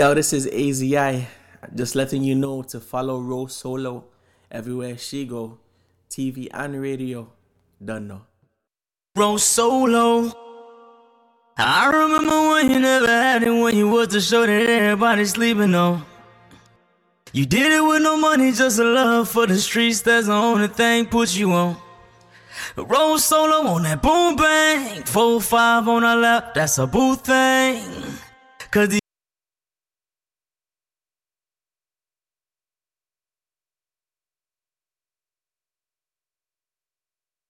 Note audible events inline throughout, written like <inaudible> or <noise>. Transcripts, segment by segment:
Yo, this is AZI. Just letting you know to follow RoSolo everywhere she go. TV and radio. Done know. RoSolo. I remember when you never had it, when you was the show that everybody sleeping on. You did it with no money, just a love for the streets. That's the only thing put you on. Roll solo on that boom bang. Four five on our lap, that's a boo thing. Cause the solo show. One Holy Emmanuel, music is Come again, come again, come again, come again. Elephant, holla at me here, I'ma holla back. See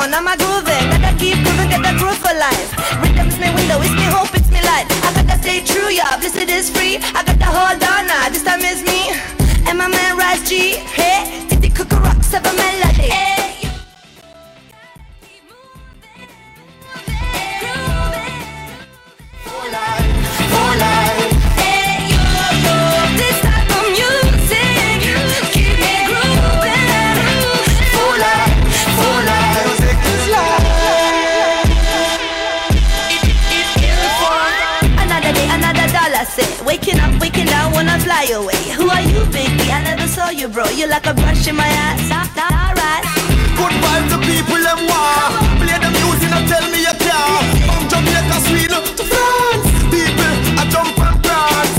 soon I'm a grooving. Gotta keep grooving, get the groove for life. Rhythm's my window, it's me hope, it's me light. I gotta stay true, yeah, bliss it is free. I gotta hold on now, this time is me. And my man Rise G, hey, Titi Cook rocks have a melody. Hey. Down, wanna fly away Who are you, baby? I never saw you, bro You like a brush in my ass Alright ah, ah, ah, Good vibes to people them want. Play the music and tell me you can. From Jamaica, Sweden to France, people I jump and dance.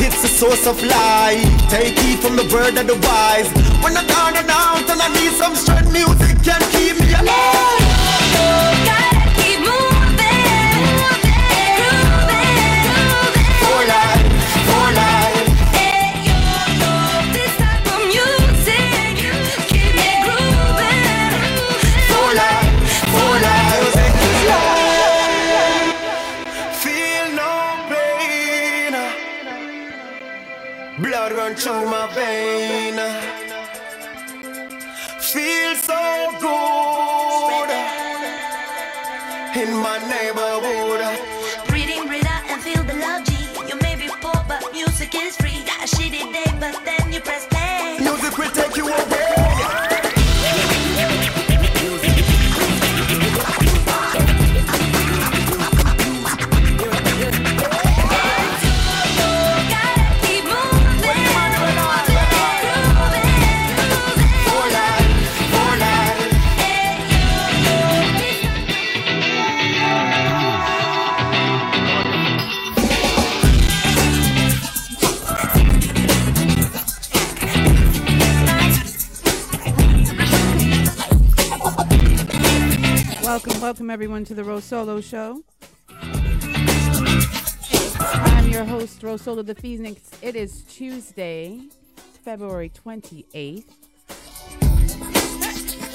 It's a source of life. Take it from the bird and the wise. When I'm down and out and I need some strength, music can keep me alive. Blood run through my vein. Feel so good in my neighborhood. Breathe in, breathe out and feel the love G You may be poor but music is free Got a shitty day but then you press play Music will take you away. Everyone to the RoSolo Show. I'm your host, RoSolo the Phoenix. It is Tuesday, February 28th.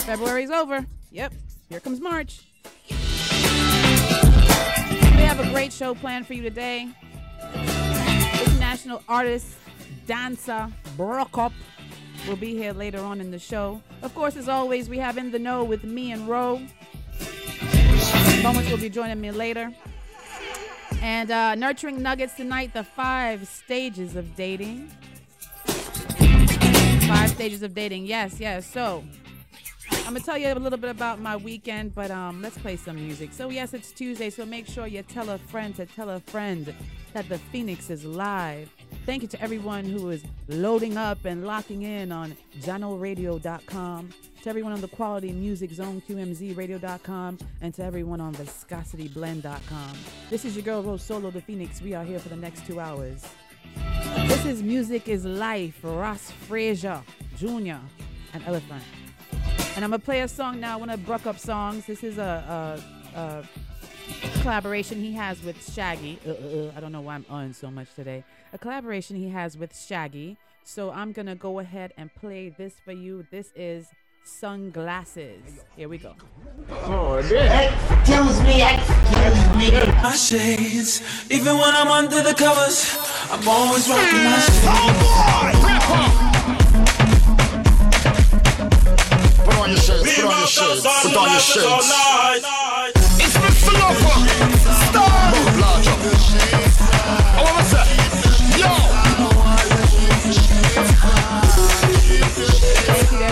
February's over. Yep, here comes March. We have a great show planned for you today. International artist, dancer, BrukUp will be here later on in the show. Of course, as always, we have In the Know with me and Ro. Moments will be joining me later. And uh, nurturing nuggets tonight, the five stages of dating. Five stages of dating. Yes, yes. So I'm gonna tell you a little bit about my weekend, but um, let's play some music. So yes, it's Tuesday, so make sure you tell a friend to tell a friend that the Phoenix is live. Thank you to everyone who is loading up and locking in on JanoRadio.com, to everyone on the Quality Music Zone QMZRadio.com, and to everyone on ViscosityBlend.com. This is your girl RoSolo, the Phoenix. We are here for the next two hours. This is Music is Life, Ross Frazier Jr. and Elephant. And I'm gonna play a song now, one of Bruck songs. This is a, a, a collaboration he has with Shaggy. Uh, uh, uh, I don't know why I'm on so much today. A collaboration he has with Shaggy. So I'm gonna go ahead and play this for you. This is Sunglasses. Here we go. Oh, excuse me, excuse wear my shades. Even when I'm under the covers, I'm always rocking my shades. Oh boy! Rip up! Put on your shades, put on your shades, put on your shades. It's Mr. Lover! Star! Large up. I wanna say, yo!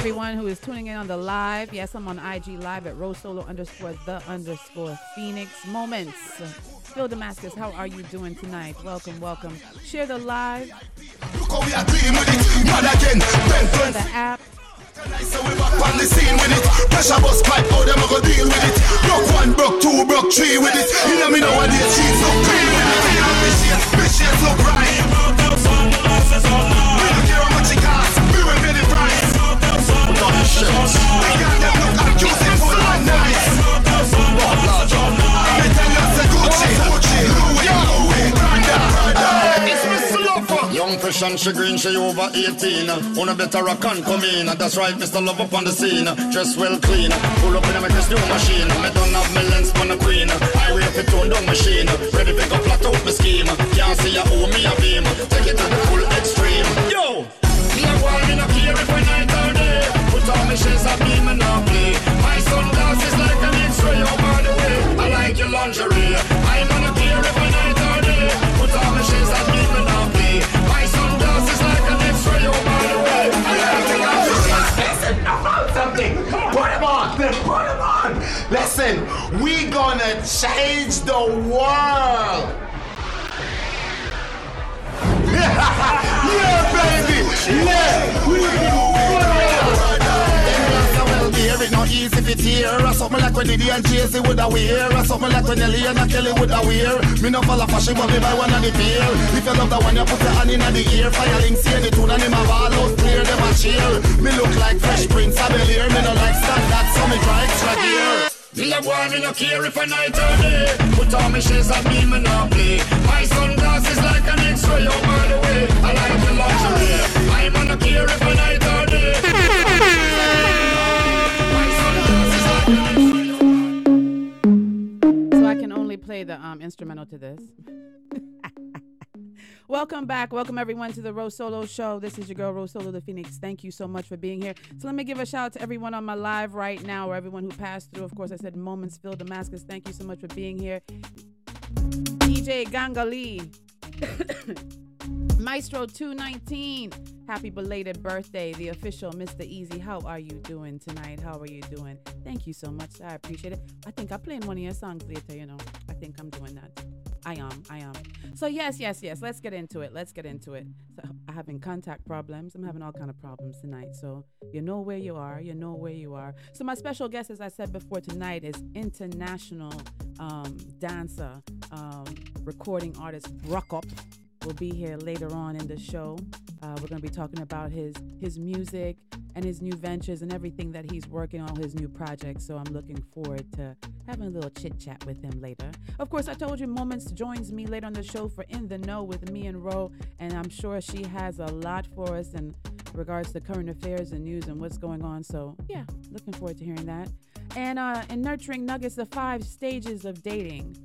Thank you to everyone who is tuning in on the live. Yes, I'm on IG live at RoSolo underscore the underscore Phoenix Moments. Phil Damascus, how are you doing tonight? Welcome, welcome. Share the live, Look how we are doing with it. Mad again. Share the app. So we back on the scene with it. Pressure bus pipe, how them a go deal with it. Broke one, broke two, broke three with it. You know me nowadays, she's so clean with it. You know me shit, me shit so bright. We don't care how much it costs. Put on your shades. The girl them look and beautiful and nice. Large up. Me tell you, say Gucci, Gucci, Louis, Louis, Prada. It's Mr. Lover. Young fresh and she green, she over 18. On a better rock and come in. That's right, Mr. Love up on the scene. Dress well clean. Pull up in a make new machine. Me don't have me lens for the queen. I wait for tone down machine. Ready to go flat out my scheme. Can't see ya owe me a beam. Take it to the full extreme. Yo! Me a want me no care if I night or day. Put on me. My sunglasses like an X-ray oh, over the way. I like your lingerie. I'm on a if I night or day. Put on me shades of beam and now. My sunglasses like an X-ray oh, over the way. I like your lingerie. Listen, I found something. Put him on. Put him on. Listen, we gonna change the world. <laughs> yeah, baby. Yeah, we Not easy if it's here. Or something like when Diddy and Jay-Z would a wear. Or something like when Nelly and Kelly would a wear. Me no follow fashion, but me buy one of the pair. If you love the one, you put your hand in the ear. Fire link, see the tune and him a ball out clear. Them a cheer. Me look like Fresh Prince of Bel-Air. Me no like standard, so me try extra gear. Me a boy, me no care if I night or day. Put on me shades of beam and now play. My sunglasses like an X-ray oh, over the way. I like the lingerie. I'm on a care if I night or play the um, instrumental to this. <laughs> Welcome back. Welcome everyone to the RoSolo Show. This is your girl RoSolo the Phoenix. Thank you so much for being here. So let me give a shout out to everyone on my live right now, or everyone who passed through. Of course, I said Moments Phil Damascus. Thank you so much for being here. DJ Gangali. <coughs> <coughs> Maestro 219. Happy belated birthday, the official Mr. Easy. How are you doing tonight? How are you doing? Thank you so much. I appreciate it. I think I'm playing one of your songs later, you know. I think I'm doing that. I am. I am. So yes, yes, yes. Let's get into it. Let's get into it. So I'm having contact problems. I'm having all kind of problems tonight. So you know where you are. You know where you are. So my special guest, as I said before tonight, is international um, dancer, um, recording artist Bruck will be here later on in the show. Uh, we're going to be talking about his his music and his new ventures and everything that he's working on, his new projects. So I'm looking forward to having a little chit chat with him later. Of course, I told you Moments joins me later on the show for In the Know with me and Ro, and I'm sure she has a lot for us in regards to current affairs and news and what's going on. So yeah, looking forward to hearing that. And uh, in nurturing nuggets, the five stages of dating.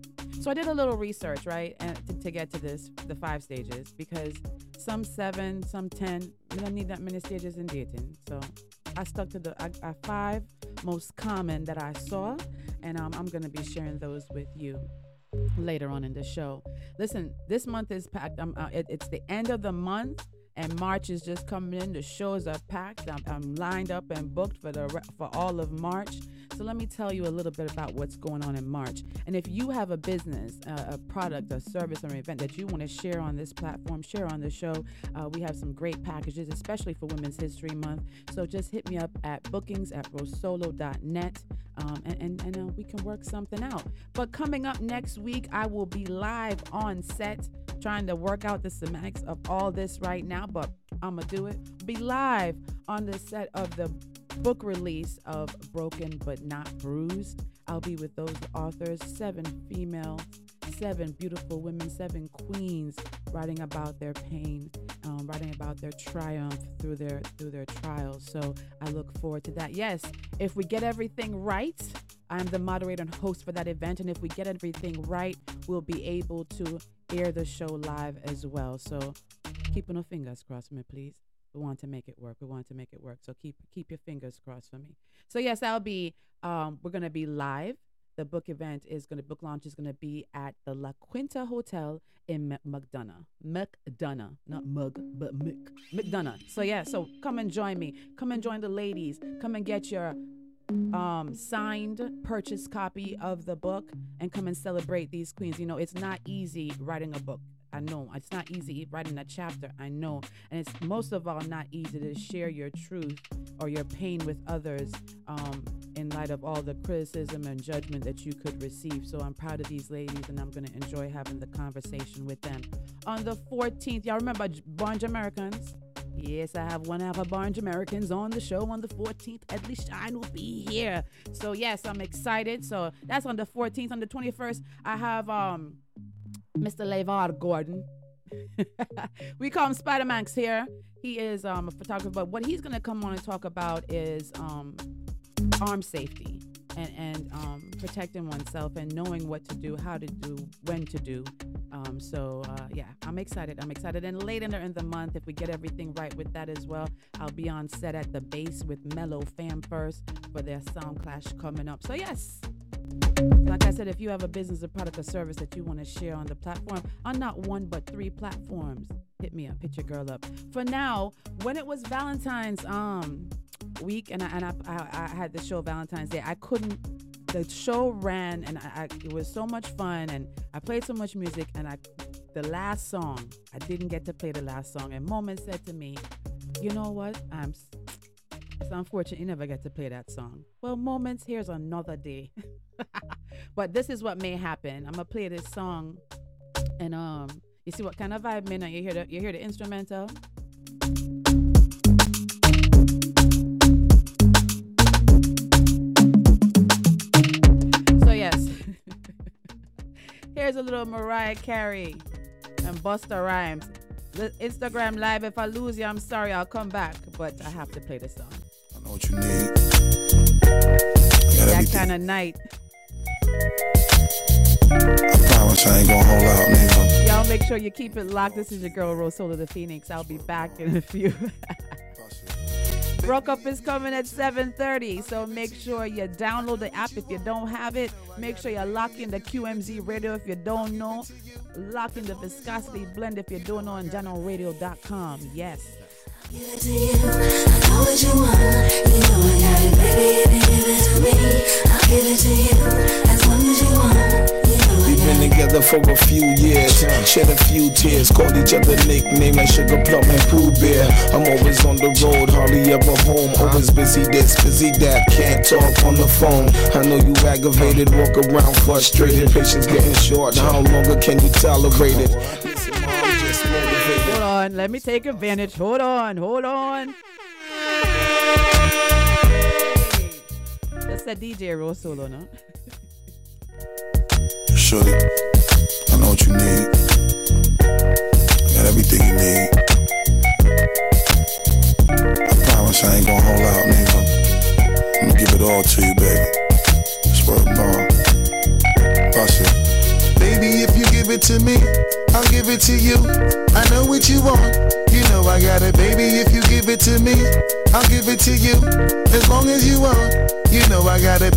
So I did a little research, right, and to, to get to this, the five stages, because some seven, some ten. You don't need that many stages in dating. So I stuck to the I, I five most common that I saw, and um, I'm gonna be sharing those with you later on in the show. Listen, this month is packed. Um, uh, it, it's the end of the month. And March is just coming in. The shows are packed. I'm, I'm lined up and booked for the for all of March. So let me tell you a little bit about what's going on in March. And if you have a business, uh, a product, a service, or an event that you want to share on this platform, share on the show, uh, we have some great packages, especially for Women's History Month. So just hit me up at bookings at rosolo.net um, and, and, and uh, we can work something out. But coming up next week, I will be live on set trying to work out the semantics of all this right now, but I'm going to do it. Be live on the set of the book release of Broken But Not Bruised. I'll be with those authors, seven female, seven beautiful women, seven queens, writing about their pain, um, writing about their triumph through their through their trials. So I look forward to that. Yes, if we get everything right, I'm the moderator and host for that event. And if we get everything right, we'll be able to air the show live as well. So keeping our fingers crossed for me, please. We want to make it work. We want to make it work. So keep keep your fingers crossed for me. So yes, I'll be. Um, we're gonna be live. The book event is gonna book launch is gonna be at the La Quinta Hotel in McDonough. McDonough, not Mug, but Mc, McDonough. So yeah, so come and join me. Come and join the ladies. Come and get your um signed purchase copy of the book and come and celebrate these queens. You know, it's not easy writing a book. I know it's not easy writing a chapter. I know, and it's most of all not easy to share your truth or your pain with others um, in light of all the criticism and judgment that you could receive. So I'm proud of these ladies, and I'm going to enjoy having the conversation with them. On the 14th, y'all remember Bunch Americans? Yes, I have one half of Barnes Americans on the show on the 14th. At least I will be here. So yes, I'm excited. So that's on the 14th. On the 21st, I have um Mr. LeVar Gordon. <laughs> we call him Spider Manx here. He is um, a photographer, but what he's going to come on and talk about is um, arm safety and, and um, protecting oneself and knowing what to do, how to do, when to do. Um, so uh, yeah, I'm excited. I'm excited. And later in the month, if we get everything right with that as well, I'll be on set at the base with Mellow Fam First for their sound clash coming up. So yes, like I said, if you have a business, a product, or service that you want to share on the platform, on not one but three platforms, hit me up, hit your girl up. For now, when it was Valentine's um week, and I and I, I, I had the show Valentine's Day, I couldn't. The show ran, and I, I, it was so much fun, and I played so much music, and I, the last song, I didn't get to play the last song, and Moment said to me, "You know what? I'm." It's unfortunate you never get to play that song. Well, moments, here's another day. <laughs> but this is what may happen. I'm gonna play this song, and um, you see what kind of vibe, man? You hear the you hear the instrumental. Here's a little Mariah Carey and Busta Rhymes. The Instagram live. If I lose you, I'm sorry. I'll come back, but I have to play the song. I know what you need. That kind of night. I promise I ain't gonna hold out, nigga. Y'all make sure you keep it locked. This is your girl RoSolo the Phoenix. I'll be back in a few. <laughs> BrukUp is coming at 7:30, so make sure you download the app if you don't have it. Make sure you lock in the QMZ radio if you don't know. Lock in the viscosity blend if you don't know on generalradio.com. Yes. We've been together for a few years, shed a few tears, called each other nickname like Sugar Plum and Pooh Bear. I'm always on the road, hardly ever home, always busy this, busy that, can't talk on the phone. I know you aggravated, walk around frustrated, patience getting short. How longer can you tolerate it? Hold on, let me take advantage. Hold on, hold on. That's that DJ RoSolo, no? <laughs> Shorty, I know what you need. I got everything you need. I promise I ain't gonna hold out, nigga. I'm gonna give it all to you, baby. Swear to God. Bust it. Baby, if you give it to me, I'll give it to you. I know what you want. You know I got it, baby. If you give it to me, I'll give it to you. As long as you want, you know I got it.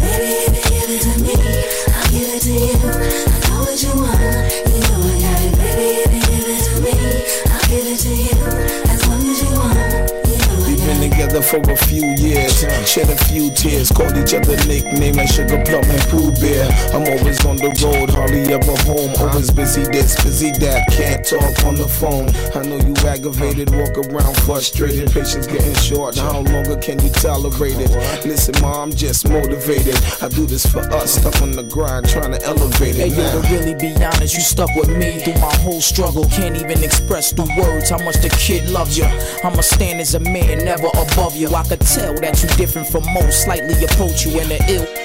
We've been together for a few years, shed a few tears, called each other nickname like Sugar Plum and Pooh Bear. I'm always on the road, hardly ever home, always busy this, busy that, can't talk on the phone. I know you aggravated, walk around frustrated, patience getting short. How longer can you tolerate it? Listen, mom, I'm just motivated. I do this for us, stuck on the grind, trying to elevate Hey it. yo, to really be honest, you stuck with me through my whole struggle. Can't even express through words how much the kid loves you. I'ma stand as a man, never above you. I could tell that you different from most. Slightly approach you in the ill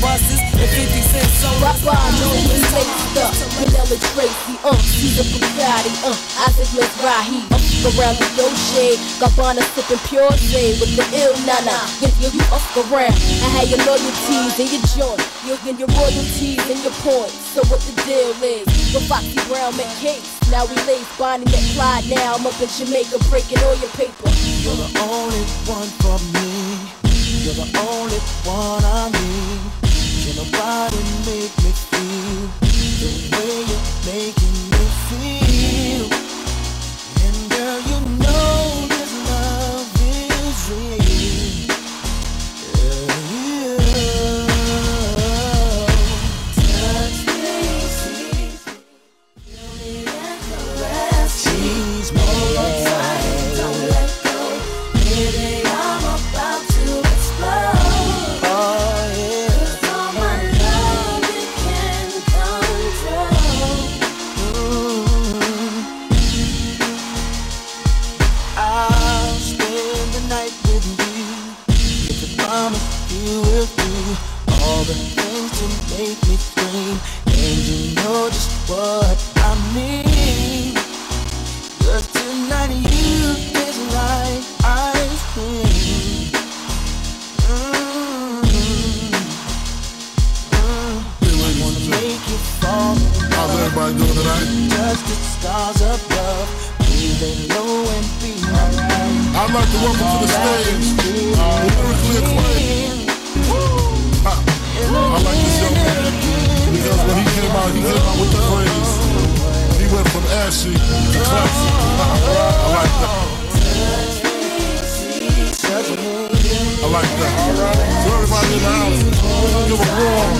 buses to 50 cents so Papa, no laced up. Vanilla Tracy, uh, Caesar Bugatti, uh, Isaac Mizrahi, uh, around the shade. Gabbana sipping pure shade with the ill nana. Yeah, yeah, you up around. I had your loyalties and your joint. You and your royalties and your points. So what the deal is? With Foxy Brown case. Now we lace Bonnie Clyde. Now I'm up in Jamaica breaking all your paper. You're the only one for me. You're the only one I need. Can nobody make me feel the way you're making me feel? What I mean. Cause tonight you like ice cream. Mm. Mm. I wanna make you fall. How's everybody doing the stars above, breathing low and be alright. I'd like to welcome to the stage lyrically acclaimed. I like this young man because when he came out, phrase. He went from ashy to. I like that. I like that. Everybody in the house, give a warm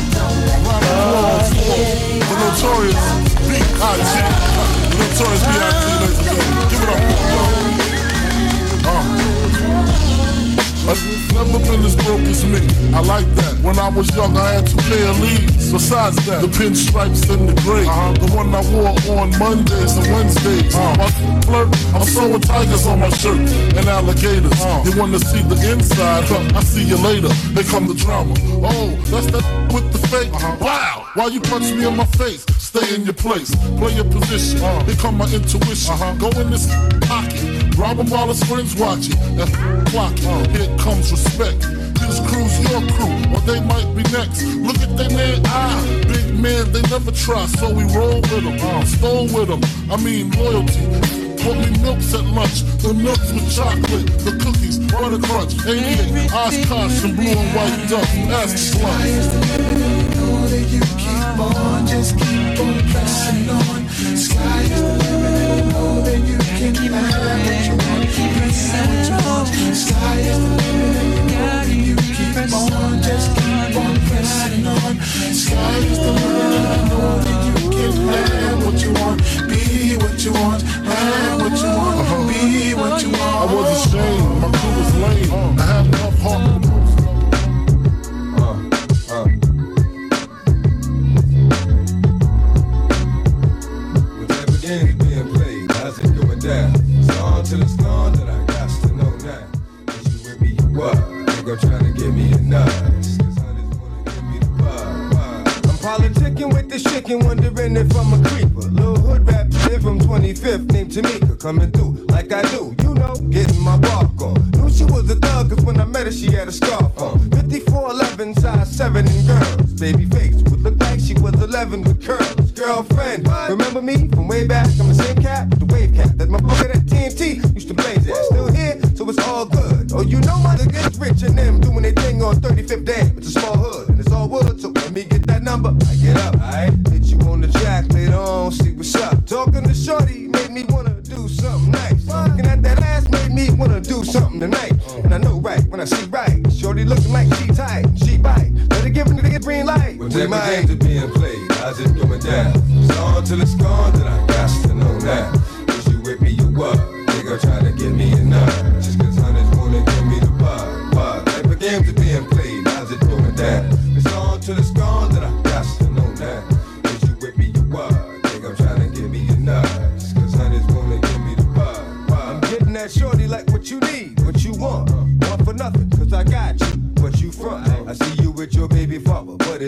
round of applause for notorious B.I.G. Notorious B.I.G. ladies and gentlemen. Give it up. I've never been as broke as me. I like that. When I was young, I had two pair of leads. Besides that, the pinstripes and the gray. Uh-huh. The one I wore on Mondays and Wednesdays. Uh-huh. My flirt, I'm sewing tigers on my shirt and alligators. Uh-huh. You want to see the inside? Huh, I see you later. They come the drama. Oh, that's that with the fake. Wow. Why you punch me in my face? Stay in your place. Play your position. Here come my intuition. Go in this pocket. Rob him while his friends watching. That's clocking. Here comes respect. This crew's your crew, or they might be next. Look at their man, ah, big man, they never try, so we roll with them, uh, stole with them. I mean, loyalty. Put me milks at lunch, the milks with chocolate, the cookies, butter crunch, 88, Oshkosh, and blue and white duck. Ask on. Sky is the you can have what you want. Press what you. Sky is the limit, you keep on, just keep on pressing on. Sky is the limit, you know that you can have what you want. Be what you want, have I'm trying to me a Politicking with the chicken, wondering if I'm a creeper. Little hood rap kid from 25th named Tamika, coming through like I do, you know, getting my bark on. She was a thug, cause when I met her, she had a scarf on. 5411, size 7 and girls. Baby face would look like she was 11 with curls. Girlfriend, remember me from way back? I'm the same cat, the wave cat. My pocket at TNT. Used to blaze it. Still here, so it's all good. Oh, you know my niggas rich and them doing their thing on 35th Dam. It's a small hood and it's all wood, so let me get that number. I get up, alright? Hit you on the track later on, see what's up. Talking to Shorty wanna do something tonight. And I know right when I see right. Shorty looking like she tight, she bite. Better give it the green light. When every games are being played, how's it going down? It's on till it's gone, then I got to know now. Is you with me, you what? Nigga try to get me enough.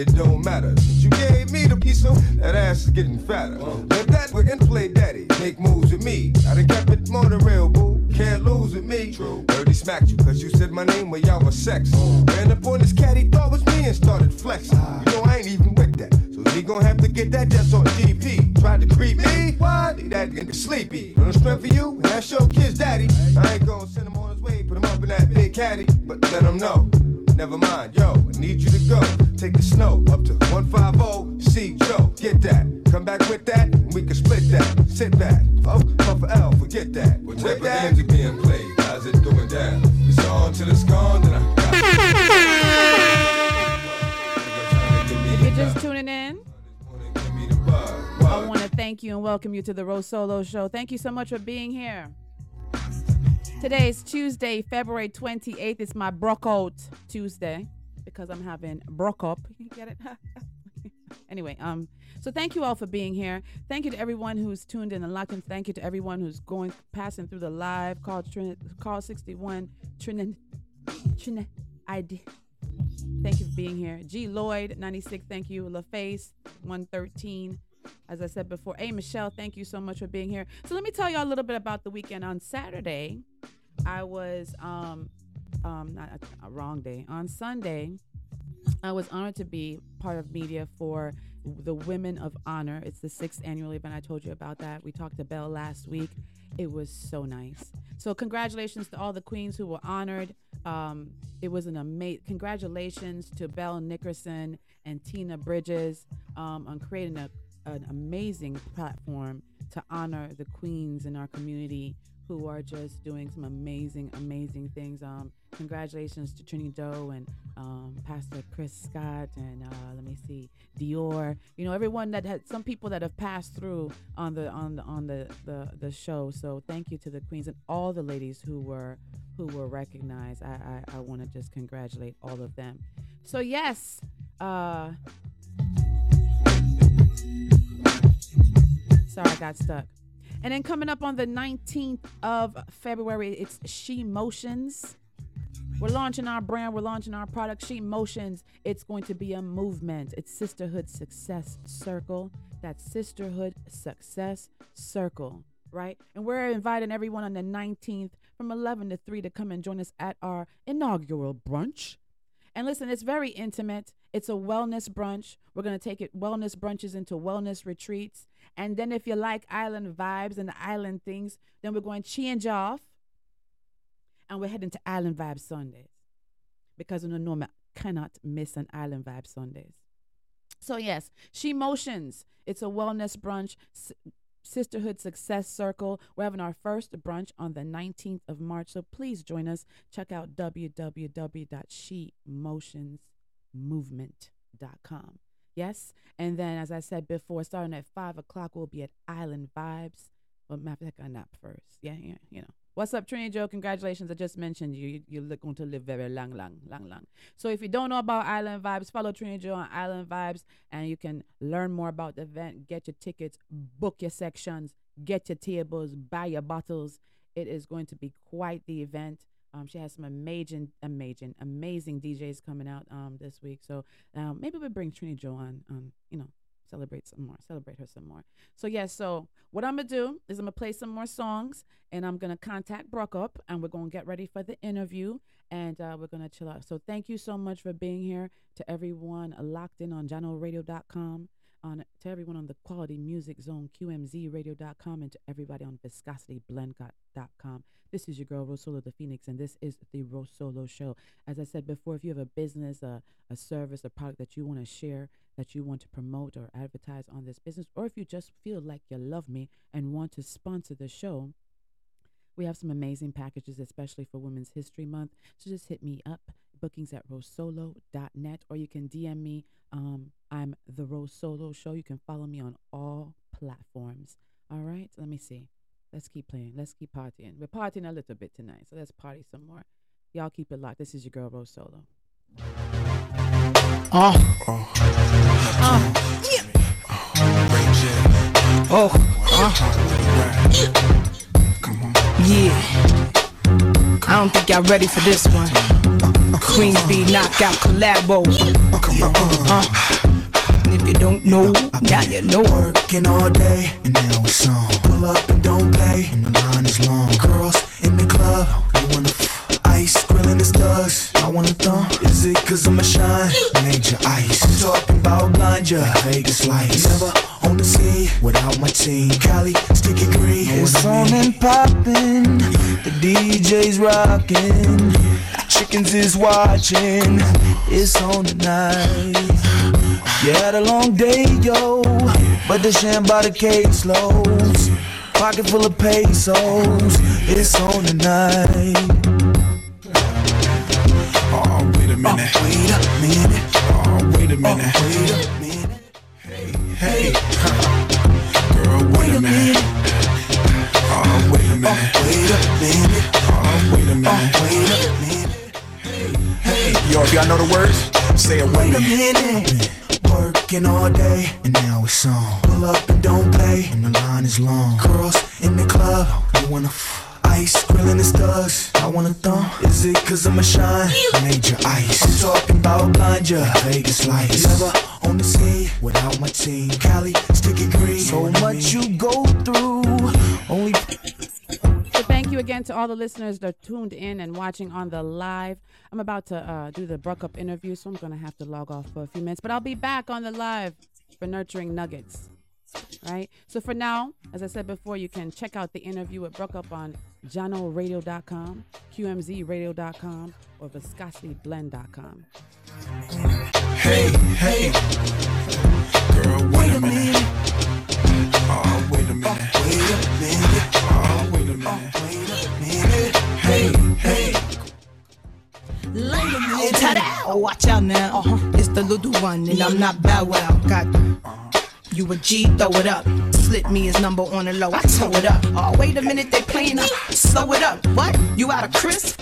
It don't matter. Since you gave me the piece of that ass is getting fatter. Let that with and play daddy, make moves with me. I done kept it more than real, boo. Can't lose with me. Heard he smacked you, cause you said my name when y'all was sex. Ran up on this cat, he thought was me and started flexing. You know I ain't even with that. So he gon' have to get that just on GP. Tried to creep me, what? Leave that nigga sleepy. No strength for you, and that's your kid's daddy. I ain't gon' send him on his way, put him up in that big caddy. But let him know. Never mind, yo, I need you to go. Take the snow up to 150, see Joe, get that. Come back with that, and we can split that. Sit back, oh, puff for L, forget that. When With every that, games are being played, how's it going down? It's on till it's gone, then I If you're just tuning in, I want to thank you and welcome you to the RoSolo Show. Thank you so much for being here. Today is Tuesday, February 28th. It's my Brockout Tuesday because I'm having Brock up. <laughs> You get it? <laughs> anyway, um, so thank you all for being here. Thank you to everyone who's tuned in and locked in. Thank you to everyone who's going passing through the live call Trin- call 61 Trin Trin ID. Thank you for being here. G Lloyd 96, thank you. LaFace 113. As I said before, hey Michelle, thank you so much for being here. So let me tell you a little bit about the weekend. On Saturday, I was um um not a, a wrong day. On Sunday, I was honored to be part of media for the Women of Honor. It's the sixth annual event. I told you about that. We talked to Belle last week. It was so nice. So congratulations to all the queens who were honored. Um, it was an amazing. Congratulations to Belle Nickerson and Tina Bridges um, on creating a, an amazing platform to honor the queens in our community who are just doing some amazing, amazing things. Um, congratulations to Trini Doe and um, Pastor Chris Scott and uh, let me see, Dior. You know, everyone that had some people that have passed through on the on the on the the, the show. So thank you to the queens and all the ladies who were who were recognized. I I, I want to just congratulate all of them. So yes. Uh, Sorry, I got stuck. And then coming up on the 19th of February, it's She Motions. We're launching our brand, we're launching our product, She Motions. It's going to be a movement. It's Sisterhood Success Circle. That's Sisterhood Success Circle, right? And we're inviting everyone on the 19th from 11 to 3 to come and join us at our inaugural brunch. And listen, it's very intimate. It's a wellness brunch. We're going to take it wellness brunches into wellness retreats. And then if you like island vibes and island things, then we're going to change off and we're heading to Island Vibe Sundays. Because in the normal cannot miss an Island Vibe Sundays. So yes, She Motions. It's a wellness brunch. S- Sisterhood Success Circle. We're having our first brunch on the 19th of March. So please join us. Check out www.shemotionsmovement.com. Yes. And then, as I said before, starting at 5 o'clock, we'll be at Island Vibes. Well, matter of fact, I nap first. Yeah, yeah, you know. What's up, Trini Joe? Congratulations. I just mentioned you. You- You're going to live very long, long, long, long. So if you don't know about Island Vibes, follow Trini Joe on Island Vibes and you can learn more about the event, get your tickets, book your sections, get your tables, buy your bottles. It is going to be quite the event. Um, she has some amazing, amazing, amazing DJs coming out um, this week. So um, maybe we'll bring Trini Joe on, um, you know, celebrate some more, celebrate her some more. So yes, so what I'm gonna do is I'm gonna play some more songs, and I'm gonna contact BrukUp, and we're gonna get ready for the interview, and uh, we're gonna chill out. So thank you so much for being here to everyone locked in on JanoRadio.com. On to everyone on the Quality Music Zone QMZRadio.com and to everybody on ViscosityBlend.com. This is your girl Rosolo the Phoenix, and this is the Rosolo Show. As I said before, if you have a business, a, a service, a product that you want to share, that you want to promote or advertise on this business, or if you just feel like you love me and want to sponsor the show, we have some amazing packages, especially for Women's History Month. So just hit me up, bookings at rosolo.net, or you can DM me. Um, I'm the RoSolo Show. You can follow me on all platforms. All right, let me see. Let's keep playing. Let's keep partying. We're partying a little bit tonight, so let's party some more. Y'all keep it locked. This is your girl RoSolo. Uh. Uh. Oh. Uh. Yeah. I don't think y'all ready for this one. Queen Bee knockout collabo. Uh. And if you don't know, now you know. Working all day and now it's on. Up and don't play, and the line is long. Girls in the club, they wanna f- ice, grilling the studs. I wanna thumb. Is it cause I'm a shine? Major ice. I'm talking about blind ya, Vegas lights. Never on the scene without my team. Cali, sticky green. It's on and popping. The DJ's rockin'. Chickens is watching. It's on tonight. You had a long day, yo, but the sham by the caseloads. Pocket full of pesos, it's on tonight. Oh, wait a minute. Oh, wait a minute. Oh, wait a minute. Oh, wait a minute. Hey, hey. girl, wait a minute. Oh, wait a minute. Oh, Wait a minute. Oh, wait a minute. Oh, Wait a minute. Hey, hey. yo, if y'all know the words, say it with Wait a me. minute. Working all day and now it's on. Pull up and don't play, and the line is long. Girls in the club, they wanna f- ice, grilling the studs. I wanna thumb. Is it cause I'm a shine? Major ice. I'm talking about blind ya, Vegas lights. Never on the scene without my team. Cali, sticky green. So much you go through. Only you again to all the listeners that are tuned in and watching on the live. I'm about to uh, do the BrukUp interview, so I'm going to have to log off for a few minutes, but I'll be back on the live for Nurturing Nuggets. Right? So for now, as I said before, you can check out the interview with BrukUp on janoradio.com, qmzradio.com, or viscosityblend.com. Hey, hey. Girl, wait a minute. Oh, wait a minute. Ah, wait a minute. Oh, wait a minute. Wait a minute. Hey, hey. Oh! Oh, watch out now. Uh-huh. It's the little one, and I'm not Bow Wow. Got you a G, throw it up. Slip me his number on the low, I tow it up. Oh, wait a minute, they playing up. Slow it up. What? You out of Chris?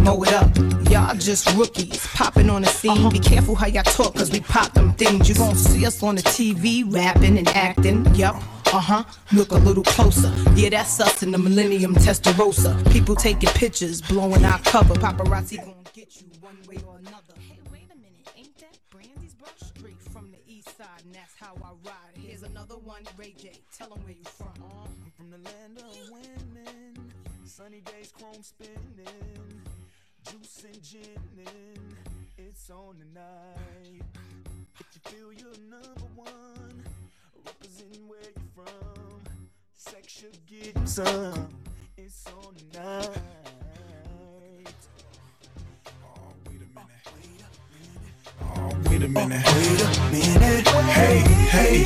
Mow it up. Y'all just rookies popping on the scene. Be careful how y'all talk, cause we pop them things. You gon' see us on the TV, rapping and acting. Yup. Uh huh. Look a little closer. Yeah, that's us in the Millennium Testarossa. People taking pictures, blowing our cover. Paparazzi gon' get you one way or another. Hey, wait a minute. Ain't that Brandy's bro? Straight from the east side, and that's how I ride. Here's another one, Ray J. Tell 'em where you from. I'm from the land of women. Sunny days, chrome spinning. Juice and gin It's on tonight. If you feel you're number one, where you're from. Sex should get some. It's on tonight. Oh, wait a minute. Oh, wait a minute. Hey, hey.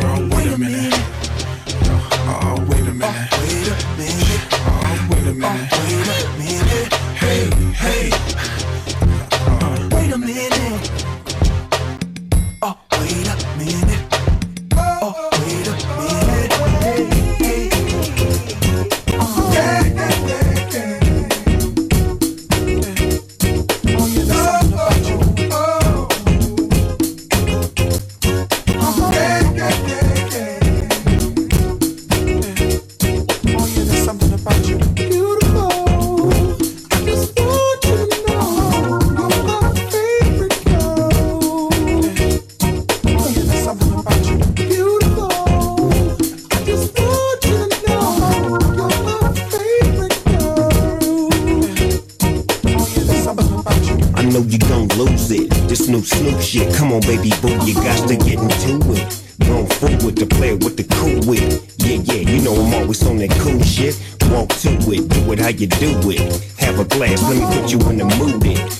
Girl, wait a minute. Oh, wait a minute. Oh, Wait a minute. Oh, wait a minute. Oh, wait a minute. Hey, hey. Wait a minute. New Snoop shit, come on, baby boo, you got to get into it. Forward to with the player with the cool wit. Yeah, yeah, you know I'm always on that cool shit. Walk to it, do it how you do it. Have a glass, let me put you in the mood. It.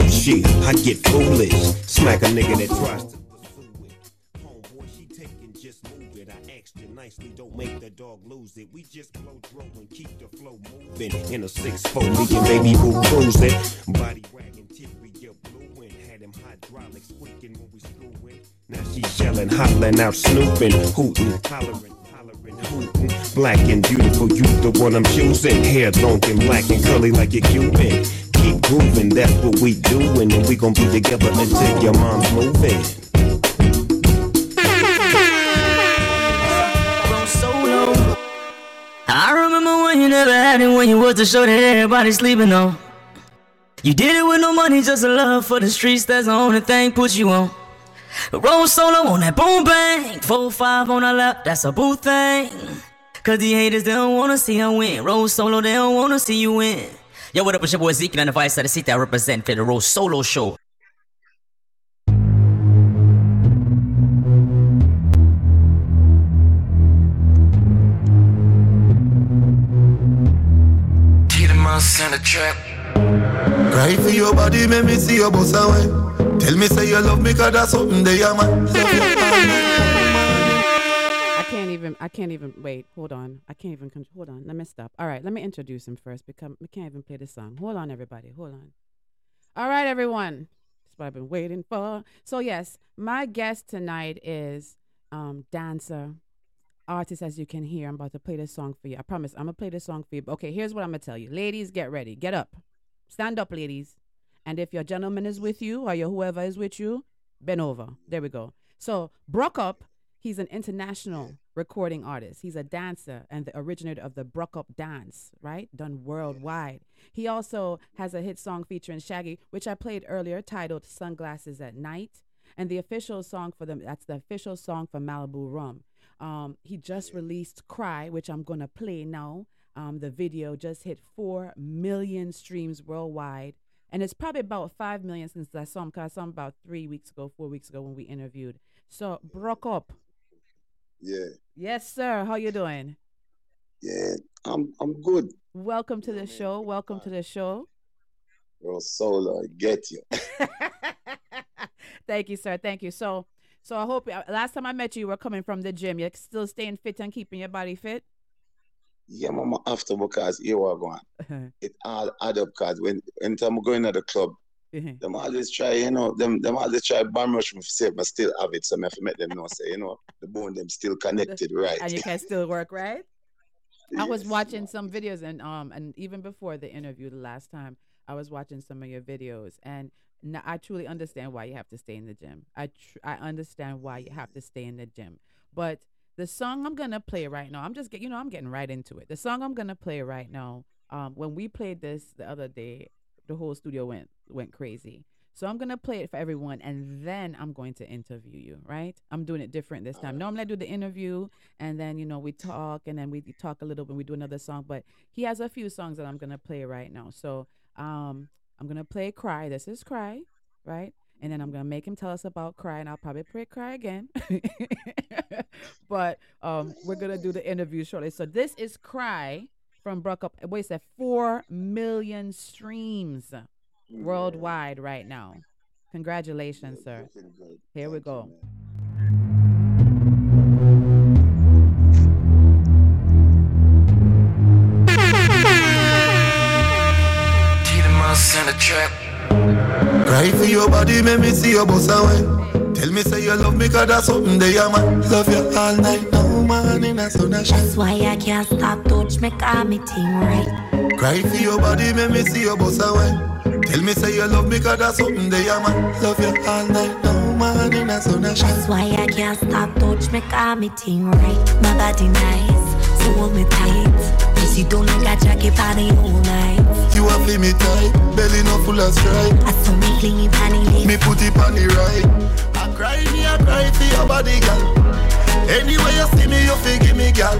see my shit, I get foolish. Smack a nigga that tries to pursue it. Homeboy, she taking just move it. I asked you nicely, don't make the dog lose it. We just blow throw and keep the flow moving. In a six four, me and baby boo cruising. Body wagging, tip we get blue Had them hydraulics squeaking when we screwing. Now she's yelling, hollering out, snooping, hooting, hollering, hollering, hooting. Black and beautiful, you the one I'm choosing. Hair long and black and curly like a Cuban. Keep grooving, that's what we doing, and we gon' be together until your mom's moving. I remember when you never had it, when you was the show that everybody sleeping on. You did it with no money, just a love for the streets. That's the only thing put you on. Roll solo on that boom bang, four five on the lap. That's a boo thing. Cause the haters they don't wanna see her win. Roll solo, they don't wanna see you win. Yo, what up, it's your boy Zeke and the Vice of the City. I represent for the RoSolo Show. Tiedemann on the track. Cry for your body, make me see your boss away. Tell me say you love me, cause that's something they are man. <laughs> even. I can't even. Wait. Hold on. I can't even. Hold on. Let me stop. All right. Let me introduce him first because we can't even play the song. Hold on, everybody. Hold on. All right, everyone. That's what I've been waiting for. So yes, my guest tonight is um dancer, artist. As you can hear, I'm about to play this song for you. I promise. I'm gonna play this song for you. Okay. Here's what I'm gonna tell you, ladies. Get ready. Get up. Stand up, ladies. And if your gentleman is with you or your whoever is with you, bend over. There we go. So BrukUp, he's an international recording artist. He's a dancer and the originator of the BrukUp dance, right? Done worldwide. He also has a hit song featuring Shaggy, which I played earlier, titled Sunglasses at Night. And the official song for them, that's the official song for Malibu Rum. Um, he just released Cry, which I'm going to play now. Um, the video just hit 4 million streams worldwide. And it's probably about 5 million since I saw him, because I saw him about three weeks ago, four weeks ago when we interviewed. So, BrukUp. Yeah, Yes, sir. How you doing? yeah, I'm I'm good. Welcome to the show. Welcome to the show. Bro, solo, I get you. <laughs> <laughs> Thank you, sir. Thank you. So, so I hope uh, last time I met you, you were coming from the gym. You're still staying fit and keeping your body fit. Yeah, mama, after because here we going. <laughs> It all add up because when anytime I'm going to the club, <laughs> them always try, you know, them them always try bomb rush me for say, but still have it. So I have to make them know, say, you know, the bone them still connected, <laughs> right? and you can still work, right? I was watching some videos and um and even before the interview the last time, I was watching some of your videos and now I truly understand why you have to stay in the gym. I tr- I understand why you have to stay in the gym. But the song I'm gonna play right now, I'm just get you know I'm getting right into it. The song I'm gonna play right now, um, when we played this the other day, the whole studio went went crazy. So I'm gonna play it for everyone, and then I'm going to interview you. Right? I'm doing it different this time. Normally I do the interview, and then you know we talk, and then we talk a little bit. We do another song, but he has a few songs that I'm gonna play right now. So um, I'm gonna play "Cry." This is "Cry," right? And then I'm gonna make him tell us about "Cry," and I'll probably play "Cry" again. <laughs> but um, we're gonna do the interview shortly. So this is "Cry" from BrukUp. Wait, it's at four million streams worldwide right now. Congratulations, sir. Here we go. Tiedemann on the track. Cry for your body, make me see your boss away. Tell me say you love me, cause that's something they are man. Love you all night, no man in a sun and shine. That's why I can't stop touch me call me thing right. Cry for your body, make me see your boss away. Tell me say you love me, cause that's something they are man. Love you all night, no man in a sun and shine. That's why I can't stop touch me call me thing right. My body nice, so hold me tight. Cause you don't like a jacket party all night. You feel me tight, belly no full of stripe. I saw me clingy panty Me put it on the right. Cry me, I cry for your body, girl. Anyway you see me, you feel give me, girl.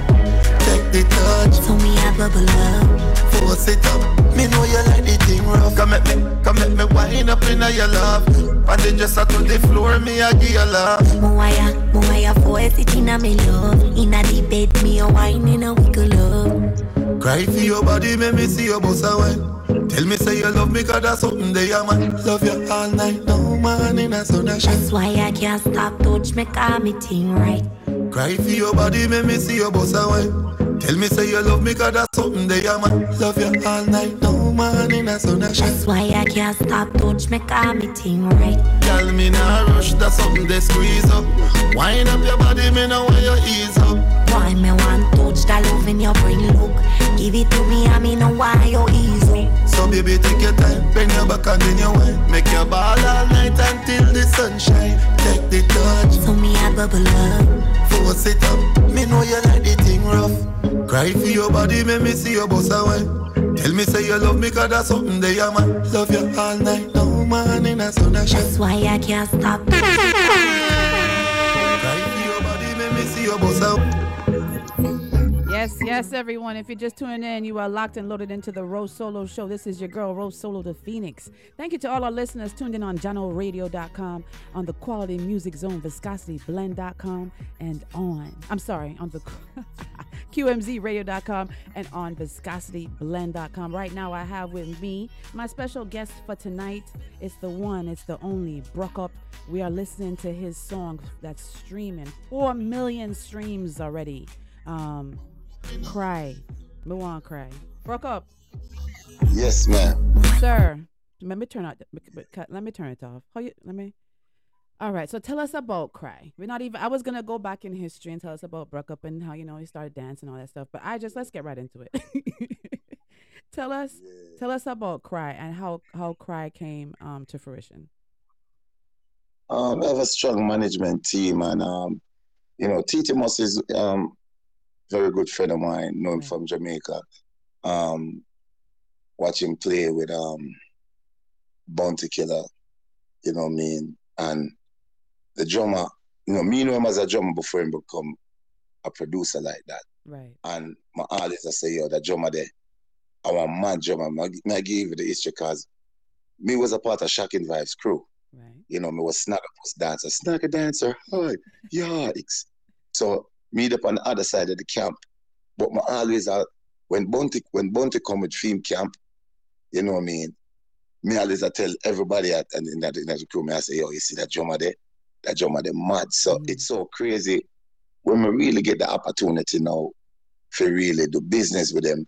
Take the touch. So me I bubble up. Force it up. Me know you like the thing rough. Come at me, come at me, wind up in your love. And then just on the floor, me I give you love. Moaya, moaya force it inna me love. Inna the bed, me a wine in a wiggle up. Cry for your body, make me see your boss away. Tell me say you love me, cause that's something they are man. Love you all night, no man in a sun. That's why I can't stop touch me call me thing right. Cry for your body, make me see your boss away. Tell me say you love me, cause that's something they are man. Love you all night, no man in a shine. That's why I can't stop touch me call me thing right. Girl, me nah rush, that's something they squeeze up. Wind up your body, me know where you ease up. Why me want touch that love in your brain look? Give it to me, I me know why you easy. So baby, take your time, bring your back and then you wine. Make your ball all night until the sunshine. Take the touch, So me I bubble up. Force it up. Me know you like the thing rough. Cry for your body, make me see your boss away. Tell me say you love me, cause that's something they are man. Love you all night, no man in a sun and. That's why I can't stop. Cry for your body, make me see your boss away. Yes, <clears throat> yes, everyone. If you're just tuning in, you are locked and loaded into the RoSolo Show. This is your girl, RoSolo the Phoenix. Thank you to all our listeners tuned in on JanoRadio.com, on the Quality Music Zone, ViscosityBlend.com, and on, I'm sorry, on the <laughs> QMZRadio.com and on ViscosityBlend.com. Right now, I have with me my special guest for tonight. It's the one, it's the only, BrukUp. We are listening to his song that's streaming 4 million streams already. Um, cry. Want cry. BrukUp, Yes, ma'am. sir. Let me turn out. Let me turn it off. How you? Let me. All right. So tell us about cry. We're not even. I was gonna go back in history and tell us about BrukUp and how you know he started dancing and all that stuff. But I just let's get right into it. <laughs> tell us. Tell us about cry and how how cry came um to fruition. Um, I have a strong management team, and um, you know, Titi Moss is um, very good friend of mine. Know him from Jamaica. Um, watch him play with um, Bounty Killer. You know what I mean? And the drummer, you know, me know him as a drummer before him become a producer like that. Right. And my artist, I say, yo, that drummer there, I want mad drummer. I- give you the history because me was a part of Shocking Vibes crew. Right. You know, me was Snagga Puss dancer. Snagga dancer, hi, yikes. So me up on the other side of the camp. But my always uh, when Bounty when Bounty come with theme camp, you know what I mean? Me always I tell everybody at and in that in that crew, me I say, yo, you see that drummer there? That drummer there mad. So it's so crazy when we really get the opportunity now for really do business with them.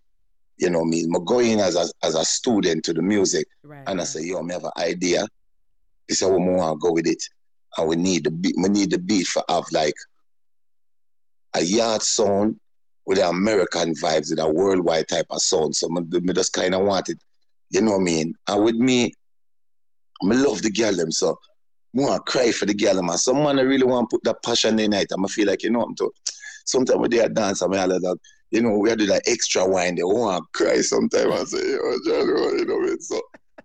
You know what I mean? I go in as a, as a student to the music right, and I say, yo, me have an idea. This is how we want to go with it. And we need the beat, we need the beat for have like a yard sound with the American vibes, with a worldwide type of sound. So me, just kind of want it, you know what I mean? And with me, I love the girl them, so I want to cry for the girl them. And some man I really want to put that passion in it. And I feel like, you know, I'm to, sometimes when they dance, I'm of that, you know, we do that extra wine, they want to cry sometimes. I say, yo, John, oh, you know, what I mean? so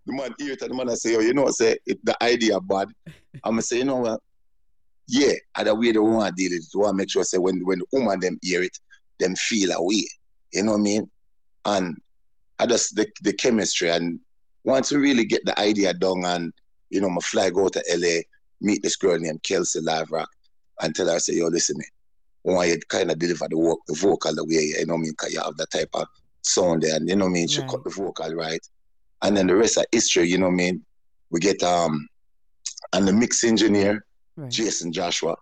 the man the man I say, oh, you know, say if the idea bad, I'm gonna say, you know what? Yeah, the way they want to deal with it, they want to make sure say when when the woman them hear it, them feel a way. You know what I mean? And I just the the chemistry and once we really get the idea done and you know, my fly go to LA, meet this girl named Kelsey Live Rock and tell her, say, yo, listen me. I you kind of deliver the, work, the vocal the way, you know what I mean? Because you have that type of sound there. And you know what I mean? She cut the vocal right. And then the rest of history, you know what I mean? We get um and the mix engineer, Jason Joshua.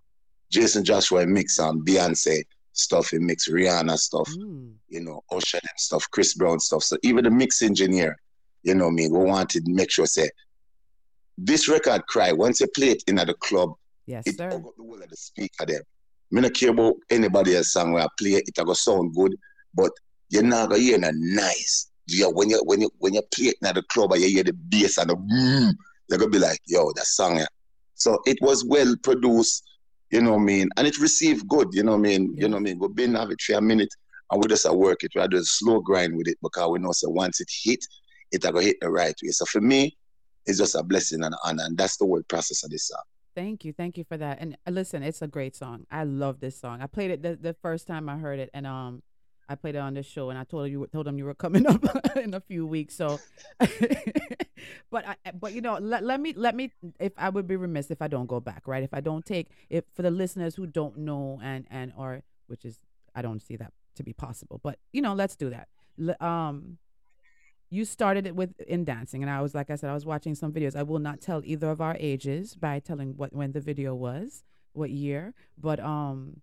Jason Joshua mix um Beyonce stuff, he mix Rihanna stuff, you know, Usher them stuff, Chris Brown stuff. So even the mix engineer, you know me, we wanted to make sure say this record cry, once you play it in at the club, Yes, it sir. the whole of the speaker there. Me not care about anybody else song where I play it, it go sound good, but you're not gonna hear it nice. Yeah, when you when you when you play it in the club and you hear the bass and the boom, you're gonna be like, yo, that song yeah. So it was well produced, you know what I mean, and it received good, you know what I mean, you know what I mean. We've been have it for a minute and we just a work it, we do a slow grind with it because we know so once it hit, it gonna hit the right way. So for me, it's just a blessing and honor, and that's the whole process of this song. Thank you, thank you for that. And uh, listen, it's a great song. I love this song. I played it the, the first time I heard it, and um, I played it on this show, and I told you told them you were coming <laughs> up <laughs> in a few weeks. So, <laughs> but I, but you know, let, let me let me if I would be remiss if I don't go back, right? If I don't take if for the listeners who don't know and and or which is I don't see that to be possible, but you know, let's do that. L- Um, you started it with in dancing and i was like i said i was watching some videos i will not tell either of our ages by telling what when the video was what year but um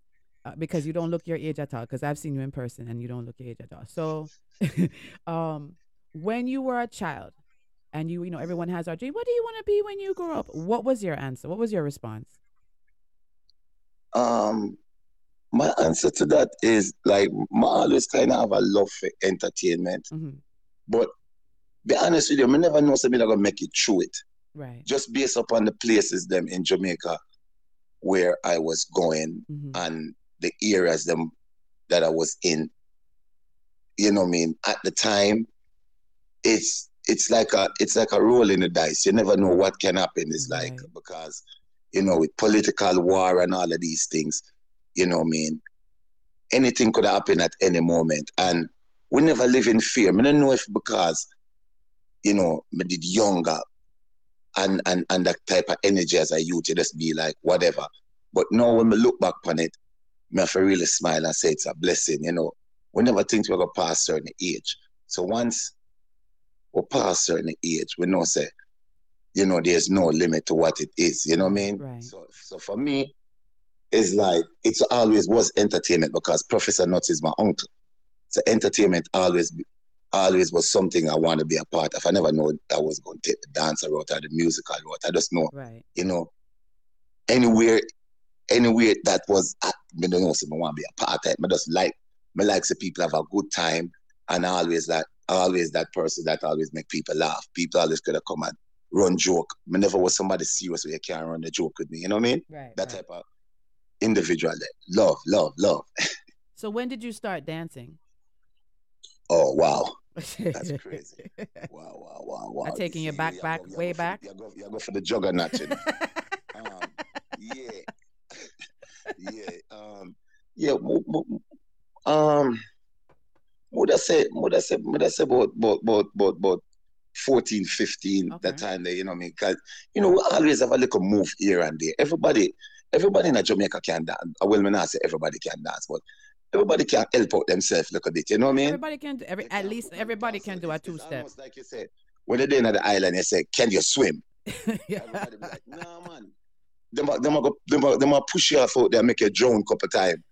because you don't look your age at all because i've seen you in person and you don't look your age at all. So <laughs> um when you were a child and you you know everyone has our dream what do you want to be when you grow up? What was your answer? What was your response? Um, my answer to that is like, I always kind of have a love for entertainment, but be honest with you, I never know something that gonna make it through it. right. Just based upon the places them in Jamaica where I was going and the areas them that I was in. You know what I mean? At the time, it's it's like a it's like a roll in the dice. You never know what can happen. It's like because you know with political war and all of these things, you know what I mean. Anything could happen at any moment, and we never live in fear. I don't know if because you know me did younger and and and that type of energy as a youth, you just be like whatever. But now when we look back on it, me have to really smile and say it's a blessing. You know, we never think we're gonna pass certain age. So once we pass certain age, we know say, you know, there's no limit to what it is. You know what I mean? Right. So so for me, it's like it's always was entertainment because Professor Nuts is my uncle. So entertainment always always was something I want to be a part of. I never know I was going to take the dancer route or the musical route. I just know, right you know, anywhere, anywhere that was, me don't know, so I want to be a part of it. I just like, me like the people have a good time, and I always like, always that person that always make people laugh. People always gonna come and run joke. Me never was somebody serious where you can't run a joke with me. You know what I mean? Right, That type of individual. That love, love, love. <laughs> so when did you start dancing Oh wow, that's <laughs> crazy. Wow, wow, wow, wow. I'm taking you back back way back You go, you go for the juggernaut. You know? <laughs> um, yeah, yeah, um, yeah. mo- mo- Um, would I say, would I say, would I say about, about, about, about, about 14, 15, that time there, you know what I mean? Because, you know, we always have a little move here and there. Everybody, everybody in Jamaica can dance. Well, me not say everybody can dance, but everybody can help out themselves a little bit, you know what I mean? everybody can do every at least everybody can do a two-step like you said when they're in the island, they say, "Can you swim?" <laughs> yeah. Everybody be like, "Nah, man." Them, them, go- them, them push you off out there, make you drown couple time.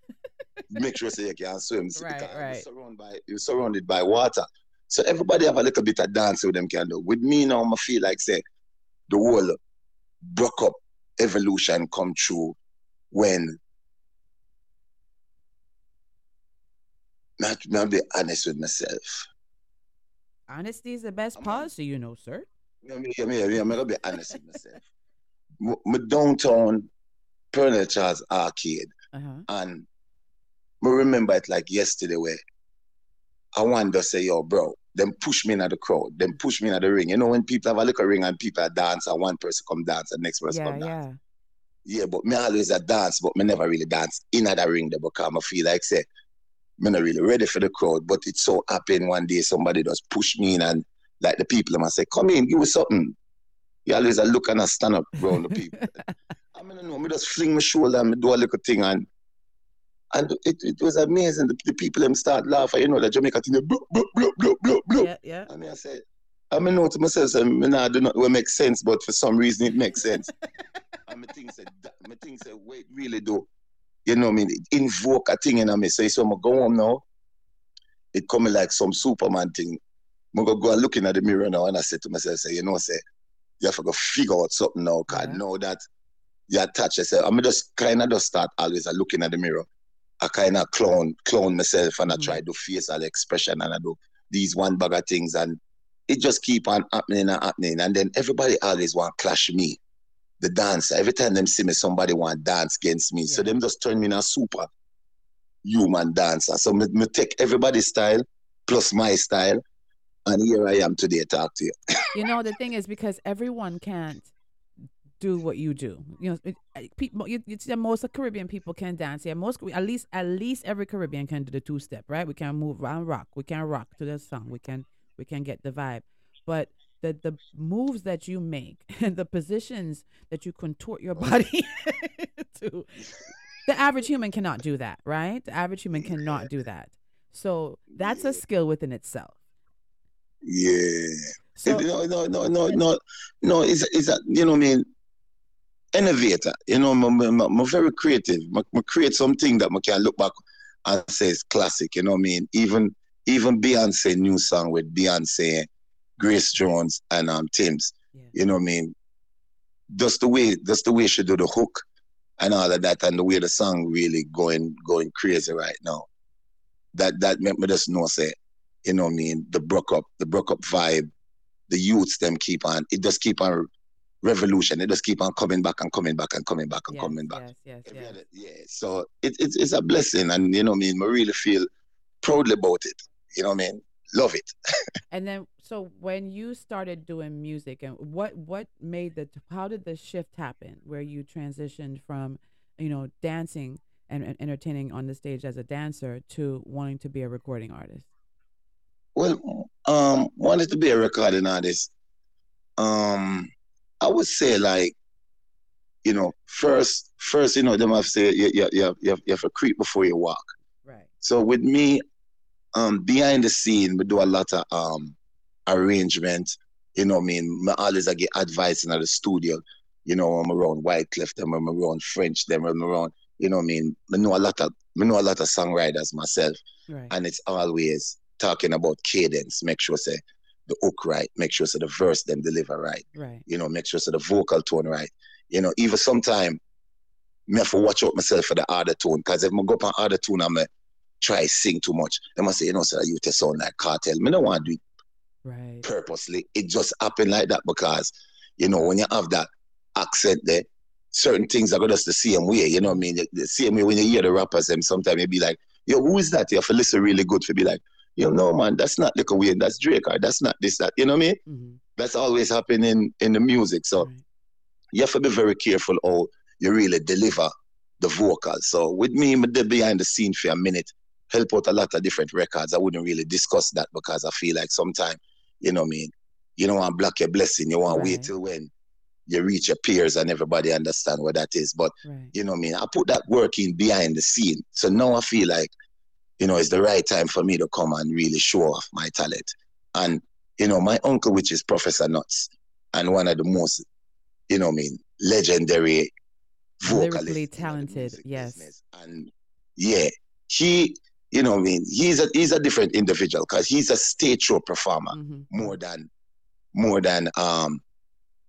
make sure say you can swim. See, Right, because You're surrounded by you're surrounded by water. So everybody have a little bit of dance with them can do. With me now, I feel like say the whole BrukUp evolution come true when not not be honest with myself. honesty is the best policy you know sir mean, I mean, I I'm gonna be honest with myself. M- My downtown Pearl Charles Arcade, uh-huh and I remember it like yesterday where I wanted to say, yo, bro, them push me in the crowd, them push me in the ring. You know, when people have a little ring and people dance, and one person come dance, and next person yeah come dance. yeah Yeah, but me always a dance, but me never really dance in the ring there because I feel like say me not really ready for the crowd. But it so happened one day somebody just push me in and like the people and I say, come in, give us something. You always a look and I stand up around the people. <laughs> I mean, I know, me just fling my shoulder and me do a little thing and and it, it was amazing. The, the people them start laughing, you know, the Jamaica thing, bloop, bloop, bloop, bloop, bloop, bloop. yeah yeah I mean, I said, I mean, know to myself, say, me nah do not will make sense, but for some reason it makes sense. <laughs> and me think said, me think said, wait, really do, you know, what I mean, it invoke a thing in me. Say, so I'm going to go home now. It coming like some Superman thing. I'm going go go and looking at the mirror now, and I said to myself, say, you know, say, you have to go figure out something now, cause know that you attach yourself. I'm just kind of just start always uh, looking at the mirror. I kind of clone clone myself and I try to do facial expression and I do these one bag of things and it just keep on happening and happening. And then everybody always want clash me, the dancer. Every time them see me, somebody want dance against me. So them just turn me in a super human dancer. So me, me take everybody's style plus my style. And here I am today talk to you. <laughs> you know, the thing is because everyone can't do what you do. You know, it- people. You, you see, most of Caribbean people can dance. Yeah, most at least at least every Caribbean can do the two step. Right? We can move around rock. We can rock to the song. We can we can get the vibe. But the the moves that you make <laughs> and the positions that you contort your oh. body <laughs> to, the average human cannot do that. Right? The average human cannot do that. So that's a skill within itself. Yeah. It- no, no, no, no, no, no. It's it's a you know what I mean. Innovator, you know, I'm, very creative. I, create something that I can look back and say it's classic. You know what I mean? Even even Beyonce new song with Beyonce, Grace Jones, and um Tems. You know what I mean? Just the way, just the way she do the hook and all of that, and the way the song really going going crazy right now. That that make me just know say, you know what I mean? The BrukUp, the BrukUp vibe, the youths them keep on. It just keep on revolution. It just keep on coming back and coming back and coming back and coming back. Yes, yes, Yeah. So it, it's it's a blessing, and you know what I mean. I really feel proudly about it. You know what I mean? Love it. <laughs> And then, so when you started doing music, and what what made the how did the shift happen where you transitioned from, you know, dancing and, and entertaining on the stage as a dancer to wanting to be a recording artist? Well, um, wanted to be a recording artist. Um, I would say like, you know, first, first, you know, them have say you, you, you, have, you, have, you have to creep before you walk. Right. So with me, um, behind the scene, we do a lot of um arrangement. You know, what I mean, I always I get advice in the studio. You know, I'm around Wyclef, them I'm around French, them I'm around. You know, what I mean, I know a lot of, I know a lot of songwriters myself, Right. and it's always talking about cadence. Make sure say the hook right. Make sure say the verse them deliver right. Right. You know, make sure say the vocal tone right. You know, even sometime me have to watch out myself for the other tone. Cause if I go up on other tone, I'm try to sing too much. They must say, you know, sir, you to sound like Kartel. Me don't want to do it Right. purposely. It just happen like that because, you know, when you have that accent there, certain things are gonna just the same way. You know what I mean? The- The same way when you hear the rappers, them sometimes you be like, yo, who is that? You have to listen really good to be like, yo, know, man, that's not Lil Wayne, that's Drake, or that's not this, that. You know what I mean? That's always happening in the music. So you have to be very careful how you really deliver the vocals. So with me, I'm behind the scene for a minute, help out a lot of different records. I wouldn't really discuss that because I feel like sometimes, you know what I mean, you don't want to block your blessing. You want to wait till when you reach your peers and everybody understand what that is. But you know what I mean? I put that work in behind the scene. So now I feel like, you know, it's the right time for me to come and really show off my talent. And, you know, my uncle, which is Professor Nuts, and one of the most, you know I mean, legendary vocalists. Lyrically talented. Yes. And yeah, he, you know I mean, he's a he's a different individual because he's a stage show performer more than more than um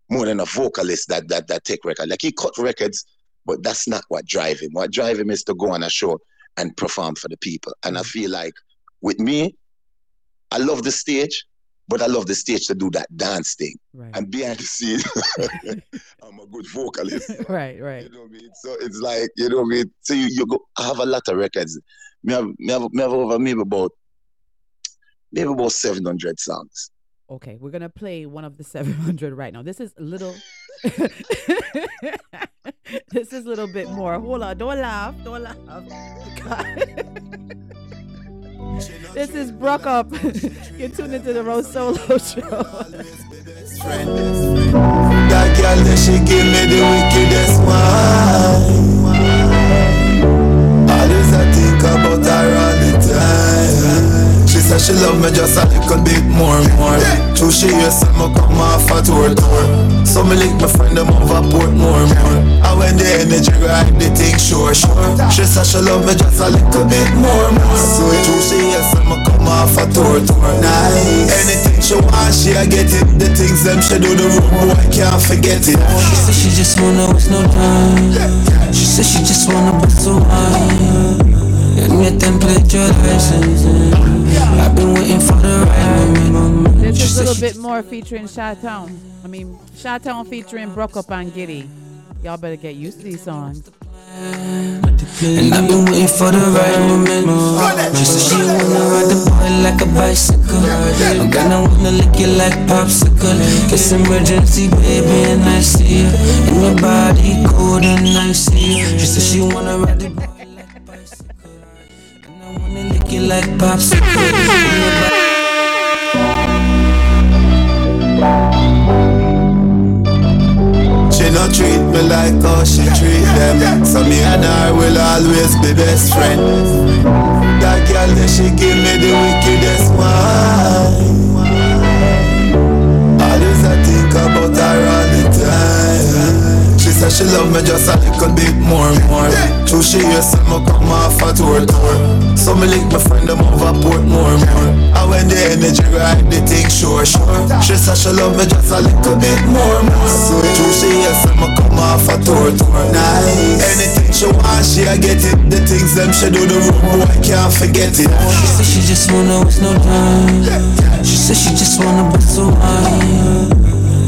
more than a vocalist that that that take record. Like he cut records, but that's not what drive him. What drive him is to go on a show and perform for the people. And I mm. feel like with me, I love the stage, but I love the stage to do that dance thing. Right. And behind the scene, <laughs> I'm a good vocalist. <laughs> right, right. You know what I mean? So it's like, you know what I mean? So you, you go I have a lot of records. Me have me have, me have over maybe about maybe about seven hundred songs. Okay, we're gonna play one of the <laughs> 700 right now. This is a little. <laughs> this is a little bit more. Hold on, don't laugh, don't laugh. <laughs> this is BrukUp. You're tuned into the RoSolo Show. That girl that she give me the wickedest one. Always I think about her all the time. She said she love me just a little bit more and more. True she yes, I'ma come off a tour tour. So me link my friend them over Portmore more. And when the energy right, the thing sure sure. She said she love me just a little bit more and more. So true she yes, I'ma come off a tour tour. Nice. Anything she want, she a get it. The things them she do, the road boy can't forget it. She said she just wanna waste no time. She said she just wanna bust a wine. And yet then pledge your license. I've been waiting for the right moment. This is a little bit more featuring Chi-Town. I mean, Chi-Town featuring BrukUp and Giddy. Y'all better get used to these songs. And I've been waiting for the right moment. She said she wanna ride the boy like a bicycle. I'm gonna wanna lick you like popsicle. It's emergency, baby, and I see you. And your body cold and I see you. She said she wanna ride the You like popsicle. And She no treat me like how she treat them. So me and her will always be best friends That girl that she give me the wickedest one. Always I think about her all the time. She said she love me just a little bit more and more. True she yes, I'ma come off a tour tour. So me link my friend them over Portmore more. And when the energy right, the thing sure sure. She said she love me just a little bit more more. So true she yes, I'ma come off a tour tour. Nice. Anything she want, she a get it. The things them she do, the road boy can't forget it. She said she just wanna waste no time. She said she just wanna bust a wine.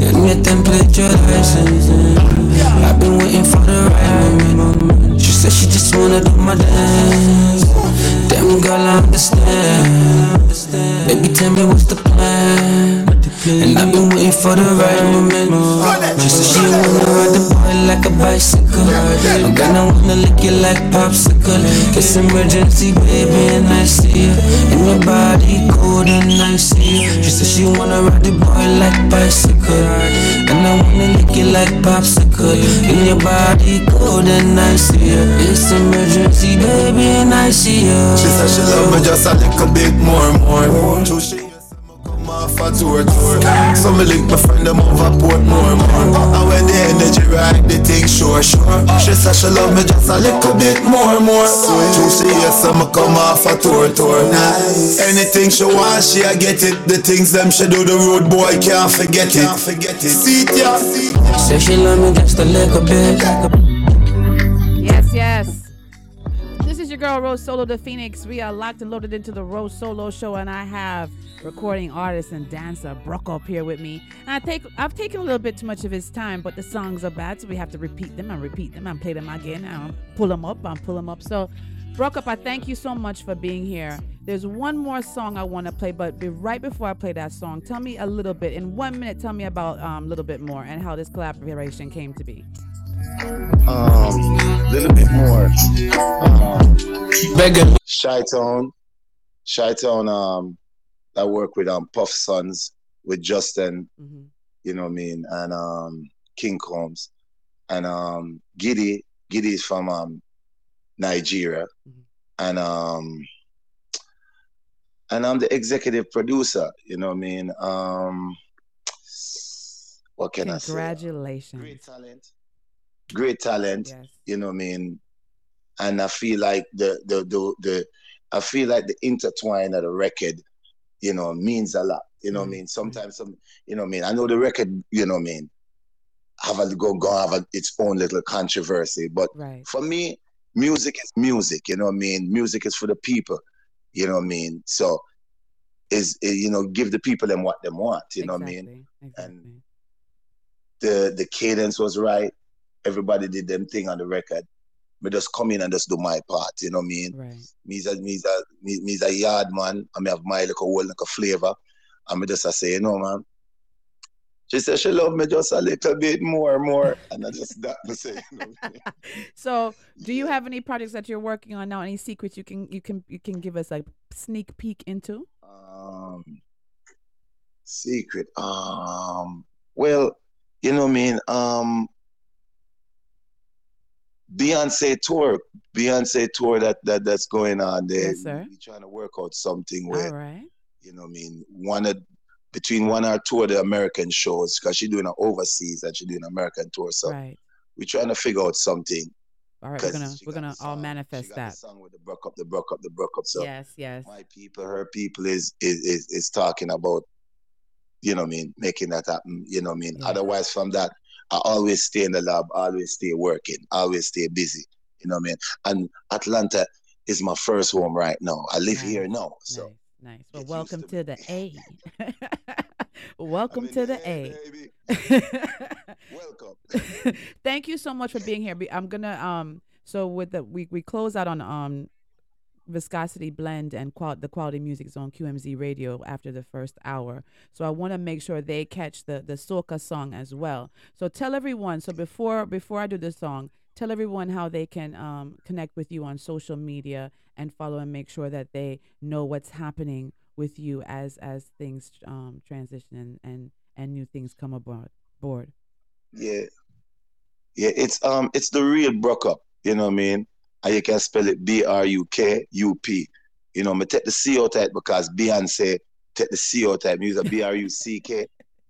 And yet then pledge your license. I've been waiting for the right moment. She said she just wanna do my dance. Damn girl, I understand. Baby, tell me what's the plan. And I've been waiting for the right moment. She said she wanna ride the boy like a bicycle. I'm gonna wanna lick you like popsicle. It's emergency, baby, and I see you. And your body cold and I see you. She said she wanna ride the boy like bicycle. And I wanna lick you like popsicle. And your body cold and I see. It's emergency, baby, and I see you. She said she love me just a little bit more and more. True she yes, I'ma come off a tour tour. So me link my friend them over Portmore more. And when the energy right, the thing sure sure. She said she love me just a little bit more more. True she yes, I'ma come off a tour tour. Nice. Anything she want, she a get it. The things them she do, the road boy can't forget it. Can't forget it. See it, it. Say she love me just a little bit. Is your girl RoSolo the Phoenix. We are locked and loaded into the Rose Solo show, and I have recording artist and dancer BrukUp here with me. And I take I've taken a little bit too much of his time, but the songs are bad, so we have to repeat them and repeat them and play them again and pull them up and pull them up. So BrukUp, I thank you so much for being here. There's one more song I want to play, but be right before I play that song, tell me a little bit in one minute. Tell me about um, a little bit more and how this collaboration came to be. Um, a little bit more. Um, Begging. Shy Town, Shy Town. Um, I work with um Puff Sons with Justin. You know what I mean, and um King Combs, and um Giddy. Giddy is from um Nigeria, and um and I'm the executive producer. You know what I mean. Um, what can I say? Congratulations. Great talent. Great talent. You know what I mean. And I feel like the the the, the I feel like the intertwine of the record, you know, means a lot. You know what I mean? Sometimes some, you know what I mean. I know the record, you know what I mean, have a go go have a, its own little controversy, but Right. for me, music is music. You know what I mean? Music is for the people. You know what I mean? So is eh, you know give the people them what them want. You know what I mean? And the the cadence was right. Everybody did them thing on the record. Me just come in and just do my part. You know what I mean? Right. Me's a me's a me, me's a yard man. I me have my little whole little flavor. And me just a say, you know, man. She said she love me just a little bit more, more, and I just that me say, you know. <laughs> So, do you have any projects that you're working on now? Any secrets you can you can you can give us a sneak peek into? Um, secret. Um, well, you know what I mean. Um, Beyonce tour, Beyonce tour that that that's going on there. Yes, sir. We trying to work out something where right. You know what I mean? One of between one or two of the American shows because she's doing an overseas and she's doing an American tour. So Right. we're trying to figure out something. All right, we're gonna we're gonna all manifest got the that. song with the BrukUp, the BrukUp, the BrukUp. So Yes, yes. my people, her people is is is, is talking about, you know what I mean, making that happen. You know what I mean. Otherwise, from that, I always stay in the lab, always stay working, always stay busy. You know what I mean. And Atlanta is my first home right now. I live here now, so Nice. Well, welcome to <laughs> <laughs> the A. welcome to the A. <laughs> welcome. Thank you so much for being here. I'm gonna um. So with the we we close out on um viscosity blend and qual- the quality music is on QMZ radio after the first hour. So I want to make sure they catch the the soca song as well. So tell everyone. So before before I do the song, tell everyone how they can um connect with you on social media and follow and make sure that they know what's happening with you as as things um transition and and, and new things come aboard board. Yeah. Yeah, it's um it's the real BrukUp, you know what I mean? And you can spell it B R U K U P. You know, me take the C out type because Beyonce take the C out type, me use a B R U C K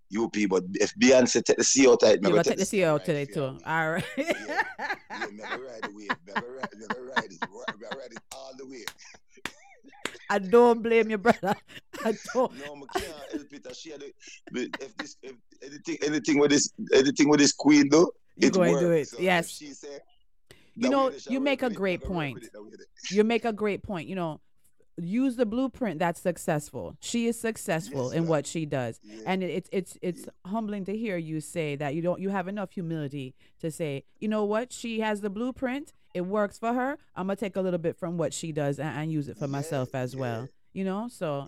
U P. But if Beyonce take the C out type, me go gonna take the CEO today too. All right. yeah, go ride the wave, go ride, go ride it, go ride it all the way. <laughs> I don't blame you, brother. <laughs> I don't. No, me can't help it. I share the, if this, if anything, anything with this, anything with this queen though, You it going to do it? So yes. she say, You know, way they shall you make a great they go work point. with it, that way they- You make a great point. You know, use the blueprint that's successful. She is successful in what she does, and it- it's it's it's humbling to hear you say that. You don't you have enough humility to say, you know what, she has the blueprint. It works for her. I'm gonna take a little bit from what she does and, and use it for myself as well. You know, so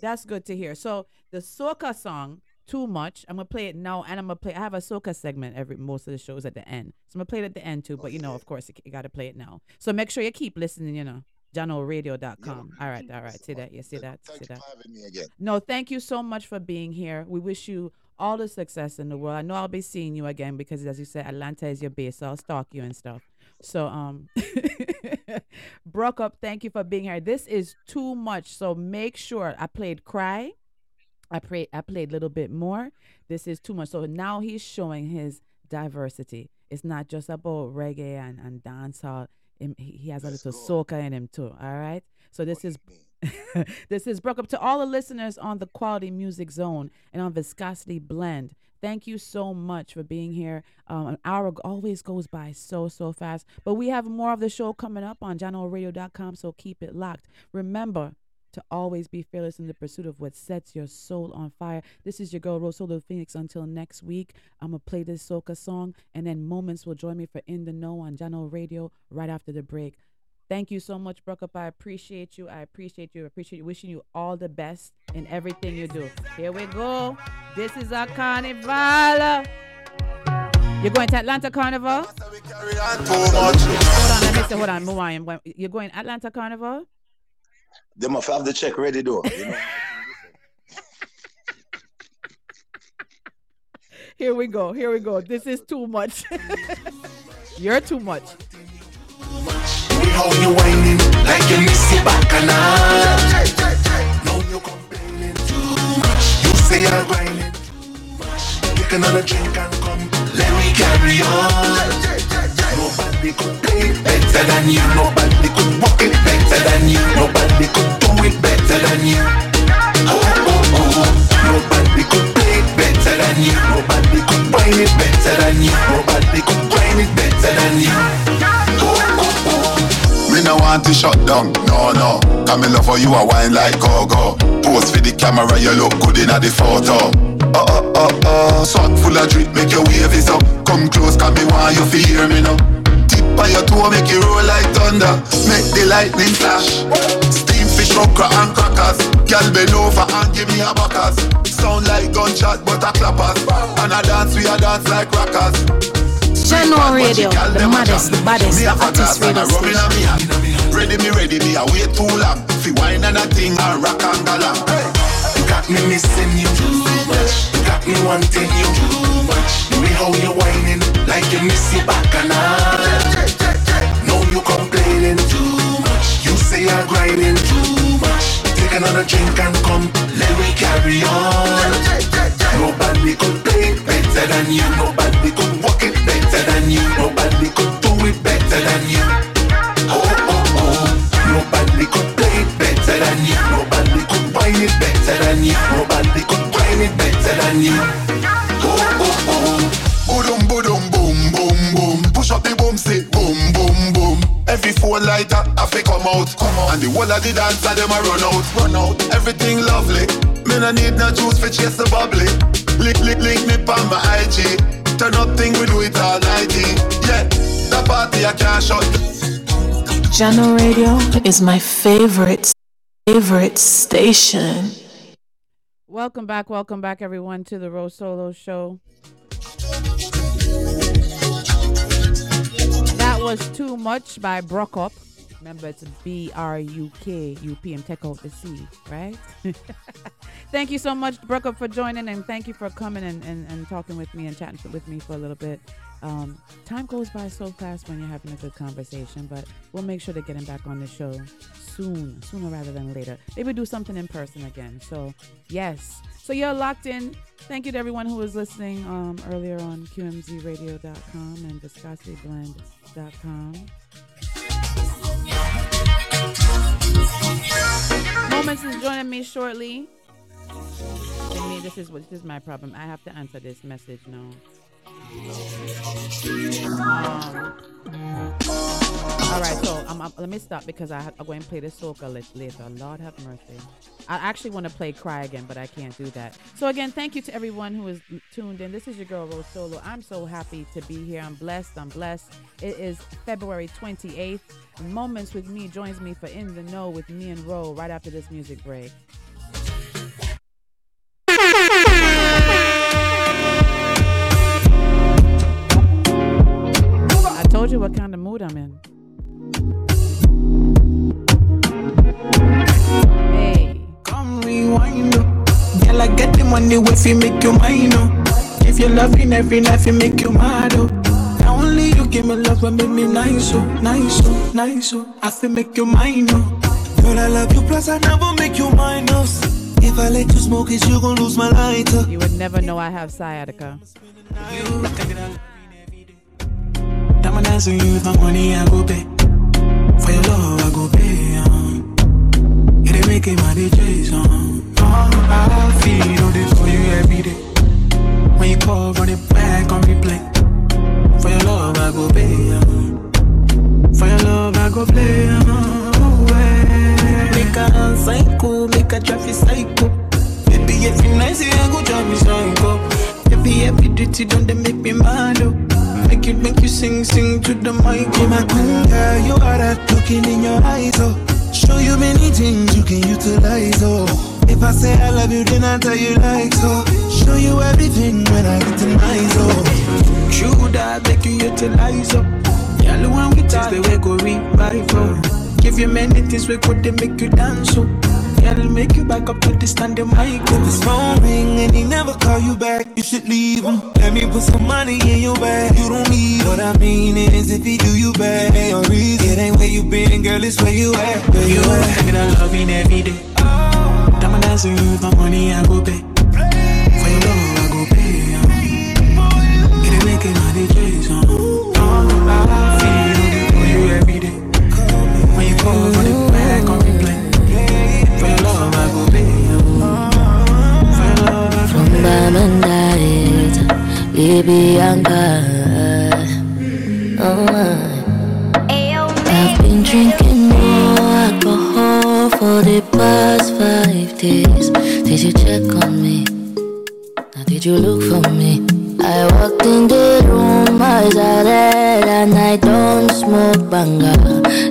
that's good to hear. So the soca song too much. I'm gonna play it now, and I'm gonna play. I have a soca segment every most of the shows at the end, so I'm gonna play it at the end too. But you know, of course, you, you got to play it now. So make sure you keep listening. You know, JohnORadio.com. all right, all right. See that? You see that? See that? having me again. No, thank you so much for being here. We wish you all the success in the world. I know I'll be seeing you again because, as you said, Atlanta is your base, so I'll stalk you and stuff. So, um, <laughs> BrukUp, thank you for being here. This is too much, so make sure I played Cry. I played I played a little bit more. This is too much. So now he's showing his diversity. It's not just about reggae and, and dancehall. He has a little soca in him too. All right. So this is <laughs> this is BrukUp to all the listeners on the Quality Music Zone and on Viscosity Blend. Thank you so much for being here. Um, an hour always goes by so so fast, but we have more of the show coming up on JohnORadio.com. So keep it locked. Remember to always be fearless in the pursuit of what sets your soul on fire. This is your girl RoSolo Phoenix. Until next week, I'm gonna play this soca song, and then Moments will join me for In the Know on Jano Radio right after the break. Thank you so much, BrukUp. I appreciate you. I appreciate you. I appreciate you. Wishing you all the best in everything you do. Here we go. This is our carnival. You're going to Atlanta Carnival? Hold on, let me say, hold on, Muwayim. You're going Atlanta Carnival? They must have the check ready though. You know? Here we go. Here we go. This is too much. <laughs> You're too much. How you whining like you miss it back and Now you complaining too much. You say you're whining too much. Take another drink and come. Let me carry on. Nobody could play better than you. Nobody could walk it better than you. Nobody could do it better than you. Oh, oh, oh. Nobody could play it better than you. Nobody could whine it better than you. Nobody could grind it better than you. Oh, oh, oh. Me no want to shut down, no no. Come in love for you a wine like go-go. Pose for the camera, you look good in the photo. Uh, uh, uh, oh oh oh oh, swag full of drip, make your wave is up. Come close, come me want you feel hear me now. Tip on your toe, make it roll like thunder. Make the lightning flash. Steam fish, okra and crackers. Girl bend over and give me a backers. Sound like gunshot, but a clappers. And a dance, we a dance like rockers. General Radio, the maddest, the baddest, the hottest radio station. on me hand. Ready me, ready me, I wait too long. Fi wine and a thing and rock and galang. You got me missing you too much got me wanting you too much. Know me how you whining, like you miss your back and all. No, you complaining too much. You say you're grinding too much. Take another drink and come, let me carry on. Nobody could play it better than you. Nobody could walk it better than you. Nobody could do it better than you. Oh oh oh. Nobody could play it better than you. Nobody could find it better than you. Nobody could find it better than you. Oh oh oh. Boom boom boom boom boom. Push up the boom say boom boom boom. Every four lighter have to come out, come out. And the whole of the dancer them a run out, run out. Everything lovely. Me no need no juice for chase the bubbly. Lick lick link me on my IG. Turn up thing we do it all nighty. Yeah, the party I can't shut. Jano Radio is my favorite, favorite station. Welcome back, welcome back, everyone, to the RoSolo Show. That was Too Much by BrukUp. Remember, it's B R U K U P and take out the C, right? <laughs> thank you so much, BrukUp, for joining, and thank you for coming and, and, and talking with me and chatting with me for a little bit. Um, time goes by so fast when you're having a good conversation, but we'll make sure to get him back on the show soon, sooner rather than later. Maybe do something in person again. So, yes. So you're locked in. Thank you to everyone who was listening um, earlier on QMZRadio.com and ViscosityBlend.com. Moments is joining me shortly. This is what this is my problem. I have to answer this message now. All right, so let me stop because I, I'm going to play the soca later. Lord have mercy. I actually want to play Cry again, but I can't do that. So again, thank you to everyone who is tuned in. This is your girl RoSolo. I'm so happy to be here. I'm blessed. I'm blessed. It is February 28th. Moments with me joins me for In the Know with me and Ro right after this music break. Told you what kind of mood I'm in. Hey. Come rewind. Girl, I get the money if you make you mine, oh. If you're loving every night, you make you mad, oh. Now only you give me love and make me nice, oh, nice, oh, nice, oh. I feel make you mine, oh. Girl, I love you, plus I never make you minus. If I let you smoke it, you gon' lose my lighter. You would never know I have sciatica. Diamond dancing you my money, I go pay. For your love, I go pay. Um. It ain't making my DJs um. Oh, I feel all this for you every day. When you call, run it back on replay. For your love, I go pay. Um. For your love, I go play. Um. Oh, yeah. Make a psycho, make a traffic psycho. Baby, if you nice, you go drive me psycho. Baby, every duty done, they make me mad, oh. Make it, make you sing, sing to the mic. Be my girl, you are that looking in your eyes, oh. Show you many things you can utilize, oh. If I say I love you, then I tell you like so. Oh. Show you everything when I get to nice, oh. True that make you utilize. Oh. Y'all the one we taste the way go revive oh. Give you many things we could they make you dance so. Y'all make you back up to the standing mic. If his phone ring and he never call you back, you should leave him. Let me put some money in your bag. You don't need what I mean is if he do you bad, ain't no reason. It ain't where you been, girl, it's where you at. Where you, You at? taking that loving every day. Diamond dancing you with my money, I go pay. For your love, I go pay. Um. It ain't making my DJs um. Oh, I feel for you every day. When you call, baby, I'm God. Oh, I've been drinking more alcohol for the past five days. Did you check on me? Now, did you look for me? I walked in the room, eyes are red, and I don't smoke banga.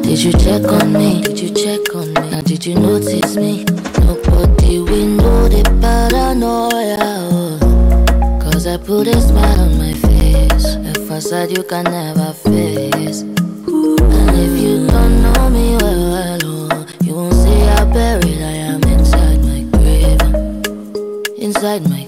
Did you check on me? Did you check on me? Now, did you notice me? Nobody will know the paranoia. I put a smile on my face. A facade you can never face. And if you don't know me well, well oh, you won't see how buried I am inside my grave. Inside my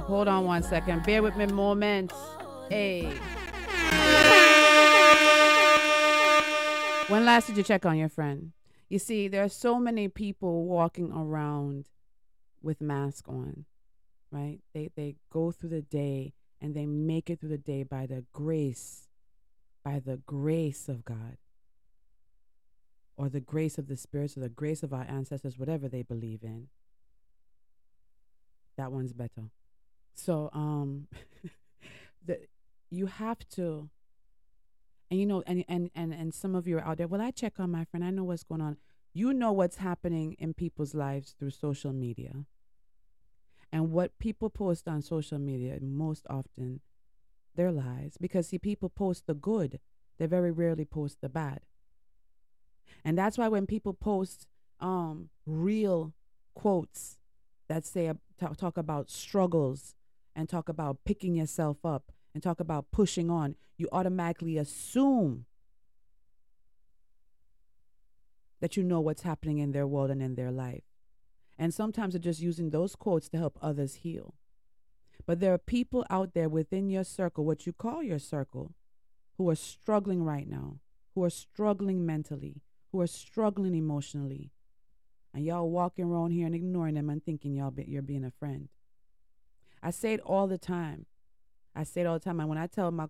up. Hold on one second. Bear with me moments. Hey. When last did you check on your friend? You see, there are so many people walking around with masks on, right? They they go through the day and they make it through the day by the grace, by the grace of God. Or the grace of the spirits or the grace of our ancestors, whatever they believe in. That one's better. So um <laughs> the you have to and you know and and and, and some of you are out there well i check on my friend i know what's going on. You know what's happening in people's lives through social media. And what people post on social media most often their lies because see people post the good they very rarely post the bad. And that's why when people post um real quotes that say talk, talk about struggles and talk about picking yourself up and talk about pushing on, you automatically assume that you know what's happening in their world and in their life. And sometimes they're just using those quotes to help others heal. But there are people out there within your circle, what you call your circle, who are struggling right now, who are struggling mentally, who are struggling emotionally. And y'all walking around here and ignoring them and thinking y'all be, you're being a friend. I say it all the time. I say it all the time. And when I tell my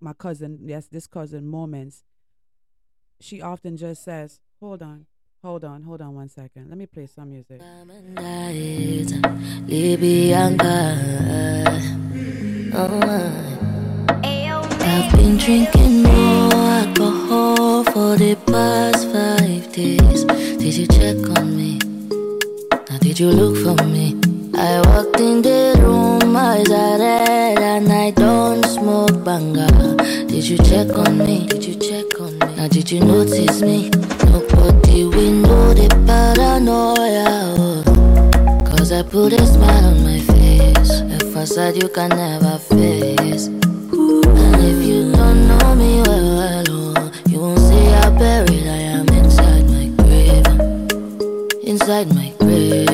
my cousin, yes, this cousin moments, she often just says, "Hold on, hold on, hold on one second. Let me play some music." I've been drinking more alcohol for the past five days. Did you check on me? Now, did you look for me? I walked in the room, eyes are red, and I don't smoke banga. Did you check on me? Did you check on me? Now, did you notice me? Nobody we know the paranoia. Cause I put a smile on my face, a facade you can never face. And if you don't know me well, well oh, you won't see how buried I am inside my grave. Inside my grave.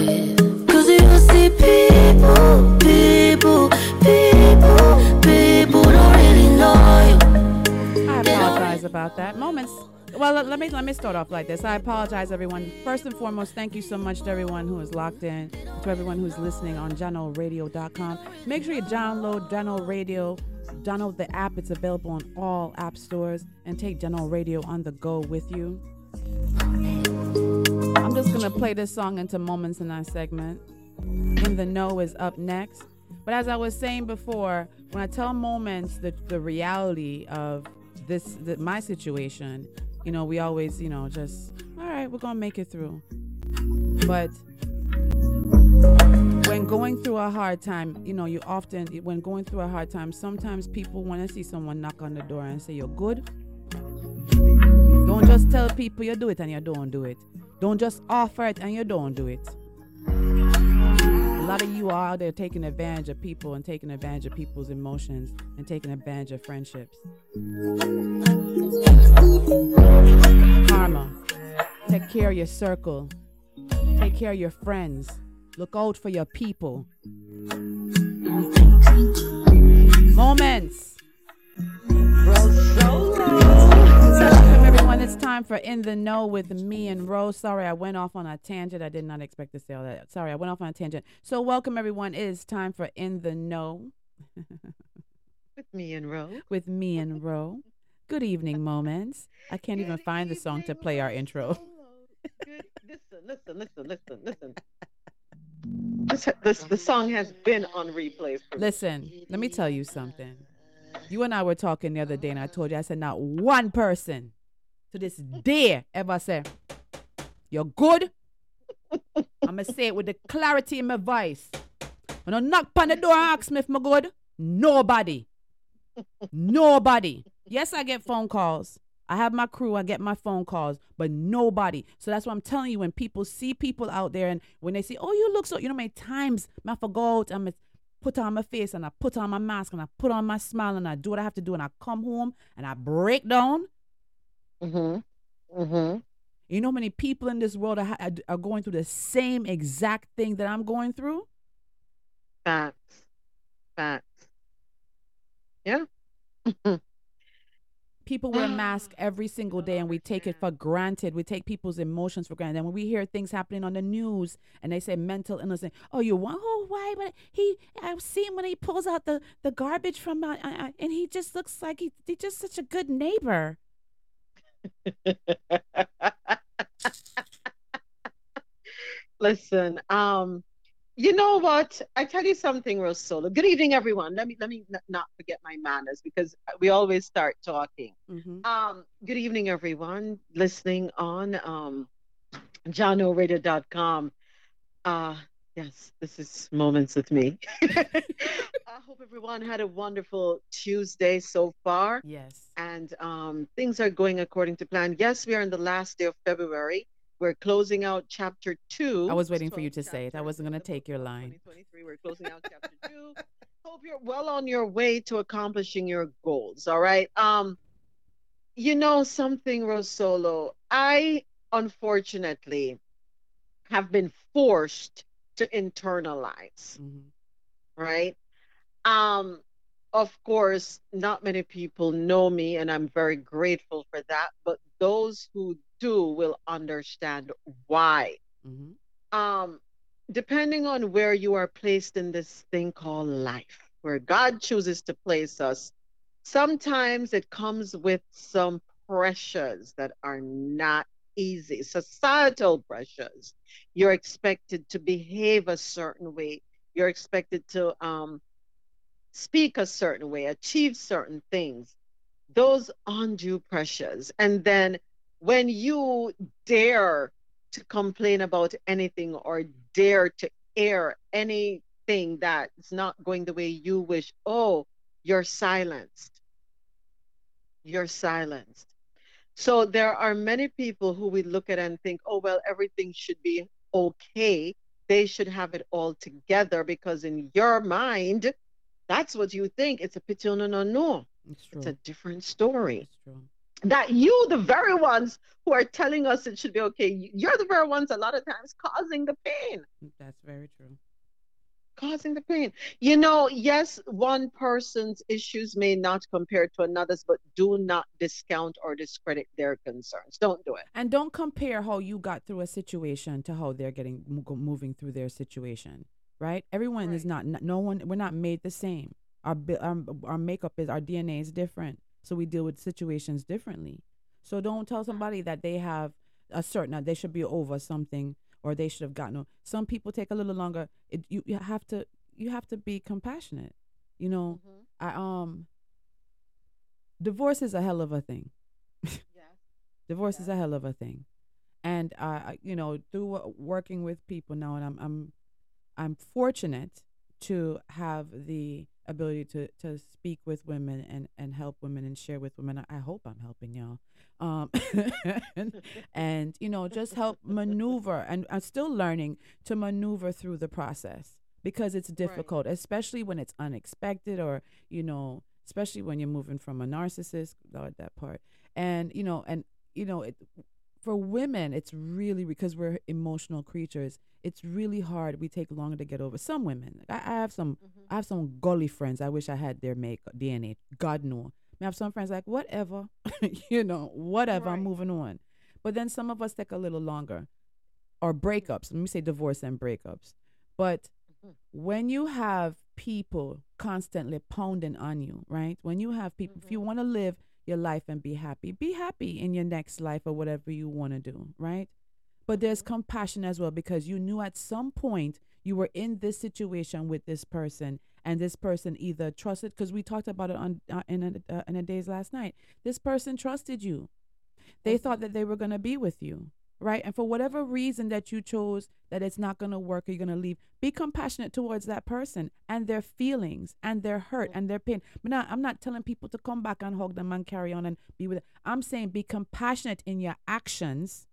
About that. Moments. Well, let, me let me start off like this. I apologize, everyone. First and foremost, thank you so much to everyone who is locked in, to everyone who's listening on JanoRadio.com. Make sure you download Jano Radio, download the app. It's available on all app stores, and take Jano Radio on the go with you. I'm just gonna play this song into moments in our segment. In the Know is up next. But as I was saying before, when I tell moments the, the reality of this the, my situation, you know, we always, you know, just all right, we're gonna make it through. But when going through a hard time, you know, you often when going through a hard time, sometimes people want to see someone knock on the door and say you're good. Don't just tell people you do it and you don't do it. Don't just offer it and you don't do it. Lot of you are out there taking advantage of people and taking advantage of people's emotions and taking advantage of friendships. Karma. Take care of your circle. Take care of your friends. Look out for your people. Moments. Welcome everyone. It's time for In the Know with me and Rose. Sorry, I went off on a tangent. I did not expect to say all that. Sorry, I went off on a tangent. So, welcome everyone. It is time for In the Know <laughs> With me and Ro. with me and Ro. Good evening, moments. I can't even find the song to play our intro. Good. Listen, listen, listen, listen, listen. This, this, the song has been on replays. For Listen, let me tell you something. You and I were talking the other day, and I told you, I said, not one person to this day ever say, You're good. I'm going to say it with the clarity in my voice. When I knock on the door and ask me if I'm good, nobody. Nobody. Yes, I get phone calls. I have my crew, I get my phone calls, but nobody. So that's what I'm telling you. When people see people out there and when they say, Oh, you look so, you know, many times I forgot, I'm put on my face and I put on my mask and I put on my smile and I do what I have to do and I come home and I break down. Mm-hmm. Mm-hmm. You know how many people in this world are, are going through the same exact thing that I'm going through? Facts. Facts. Yeah. <laughs> People wear <gasps> masks every single day and we take it for granted. We take people's emotions for granted. And when we hear things happening on the news and they say mental illness, and, oh, you want, oh, why? But he, I've seen when he pulls out the, the garbage from, uh, uh, and he just looks like he, he's just such a good neighbor. <laughs> Listen, um, you know what? I tell you something, RoSolo. Good evening, everyone. Let me let me n- not forget my manners because we always start talking. Mm-hmm. Um, good evening, everyone listening on um, JanoRadio.com. Uh, yes, this is Moments with me. <laughs> I hope everyone had a wonderful Tuesday so far. Yes. And um, things are going according to plan. Yes, we are in the last day of February. We're closing out chapter two. I was waiting for you to say it. I wasn't going to take your line. 2023. We're closing out chapter two. Hope you're well on your way to accomplishing your goals. All right. Um, you know something, RoSolo. I unfortunately have been forced to internalize. Right. Um, of course, not many people know me, and I'm very grateful for that. But those who do will understand why. Um, depending on where you are placed in this thing called life, where God chooses to place us, sometimes it comes with some pressures that are not easy, societal pressures. You're expected to behave a certain way. You're expected to um, speak a certain way, achieve certain things, those undue pressures. And then when you dare to complain about anything or dare to air anything that's not going the way you wish, oh, you're silenced. You're silenced. So there are many people who we look at and think, oh, well, everything should be okay. They should have it all together because in your mind, that's what you think. It's a pity, no, no, no. It's a different story. That you, the very ones who are telling us it should be okay, you're the very ones a lot of times causing the pain. That's very true. Causing the pain. You know, yes, one person's issues may not compare to another's, but do not discount or discredit their concerns. Don't do it. And don't compare how you got through a situation to how they're getting moving through their situation, right? Everyone is not, no one, we're not made the same. Our, our our makeup is, our DNA is different, so we deal with situations differently. So don't tell somebody that they have a certain, they should be over something or they should have gotten. o- Some people take a little longer. It, you you have to you have to be compassionate. You know, I um. Divorce is a hell of a thing. yeah. <laughs> Divorce is a hell of a thing, and uh, I- you know, through working with people now, and I'm I'm I'm fortunate to have the ability to to speak with women and and help women and share with women. I, I hope I'm helping y'all, um, and, <laughs> and you know, just help <laughs> maneuver. And I'm still learning to maneuver through the process because it's difficult, especially when it's unexpected or you know, especially when you're moving from a narcissist. Lord, that part, and you know, and you know, it, for women, it's really because we're emotional creatures. It's really hard. We take longer to get over. Some women, I, I have some, mm-hmm. I have some gully friends. I wish I had their make DNA. God know. I have some friends like whatever, <laughs> you know, whatever. I'm moving on. But then some of us take a little longer, or breakups. Let me say divorce and breakups. But mm-hmm. when you have people constantly pounding on you, right? When you have people, if you mm-hmm. want to live your life and be happy, be happy in your next life or whatever you want to do, right? But there's compassion as well because you knew at some point you were in this situation with this person and this person either trusted because we talked about it on uh, in a, uh, in a days last night. This person trusted you. They thought that they were going to be with you, right? And for whatever reason that you chose that it's not going to work or you're going to leave, be compassionate towards that person and their feelings and their hurt and their pain. But now I'm not telling people to come back and hug them and carry on and be with. I'm saying be compassionate in your actions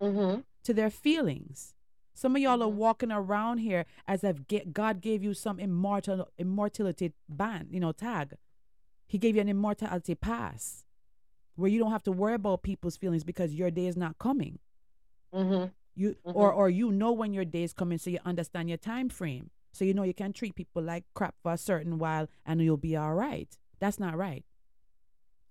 mm-hmm. to their feelings. Some of y'all are mm-hmm. walking around here as if God gave you some immortal immortality band, you know, tag. He gave you an immortality pass where you don't have to worry about people's feelings because your day is not coming. Mm-hmm. You or or you know when your day is coming, so you understand your time frame. So you know you can treat people like crap for a certain while and you'll be all right. That's not right.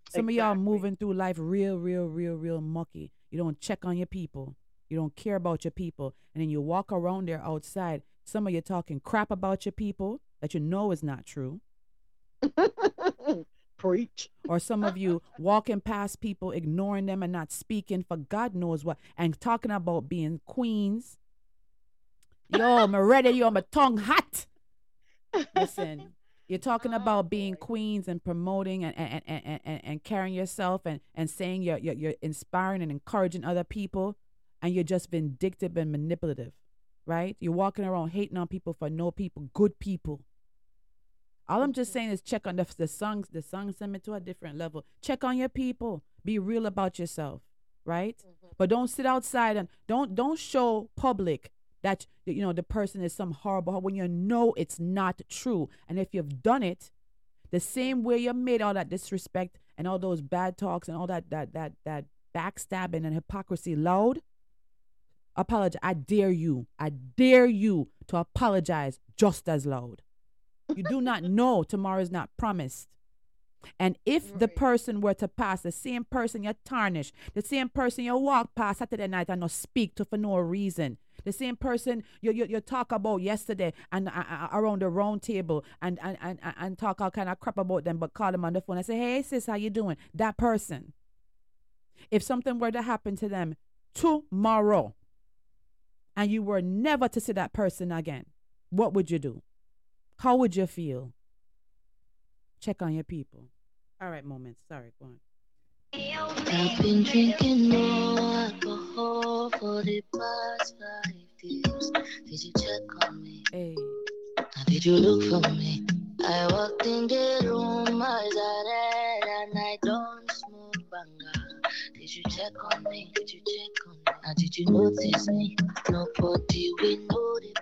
Some of y'all moving through life real, real, real, real mucky. You don't check on your people. You don't care about your people. And then you walk around there outside. Some of you talking crap about your people that you know is not true. <laughs> Preach. Or some of you walking past people, ignoring them and not speaking for God knows what, and talking about being queens. Yo, I'm ready, yo, my tongue hot. Listen, you're talking oh, about being queens and promoting and, and, and, and, and, and carrying yourself and, and saying you're, you're, you're inspiring and encouraging other people, and you're just vindictive and manipulative, right? You're walking around hating on people for no people, good people. All I'm just saying is check on the, the songs. The songs send me to a different level. Check on your people. Be real about yourself, right? Mm-hmm. But don't sit outside and don't don't show public that you know the person is some horrible when you know it's not true. And if you've done it, the same way you made all that disrespect and all those bad talks and all that that that that backstabbing and hypocrisy loud, apologize. I dare you. I dare you to apologize just as loud. You do not know tomorrow is not promised. And if the person were to pass, the same person you tarnish, the same person you walk past Saturday night and not speak to for no reason, the same person you you, you talk about yesterday and uh, uh, around the round table and, and, and, and- and talk all kind of crap about them, but call them on the phone and say, hey sis, how you doing? That person, if something were to happen to them tomorrow, and you were never to see that person again, what would you do? How would you feel? Check on your people. All right, moments. Sorry, go on. I've been drinking more alcohol for the past five days. Did you check on me? Hey. Now did you look for me? I walked in the room, eyes are red, and I don't smoke banga. Did you check on me? Did you check on me? Now did you notice me? Nobody we know the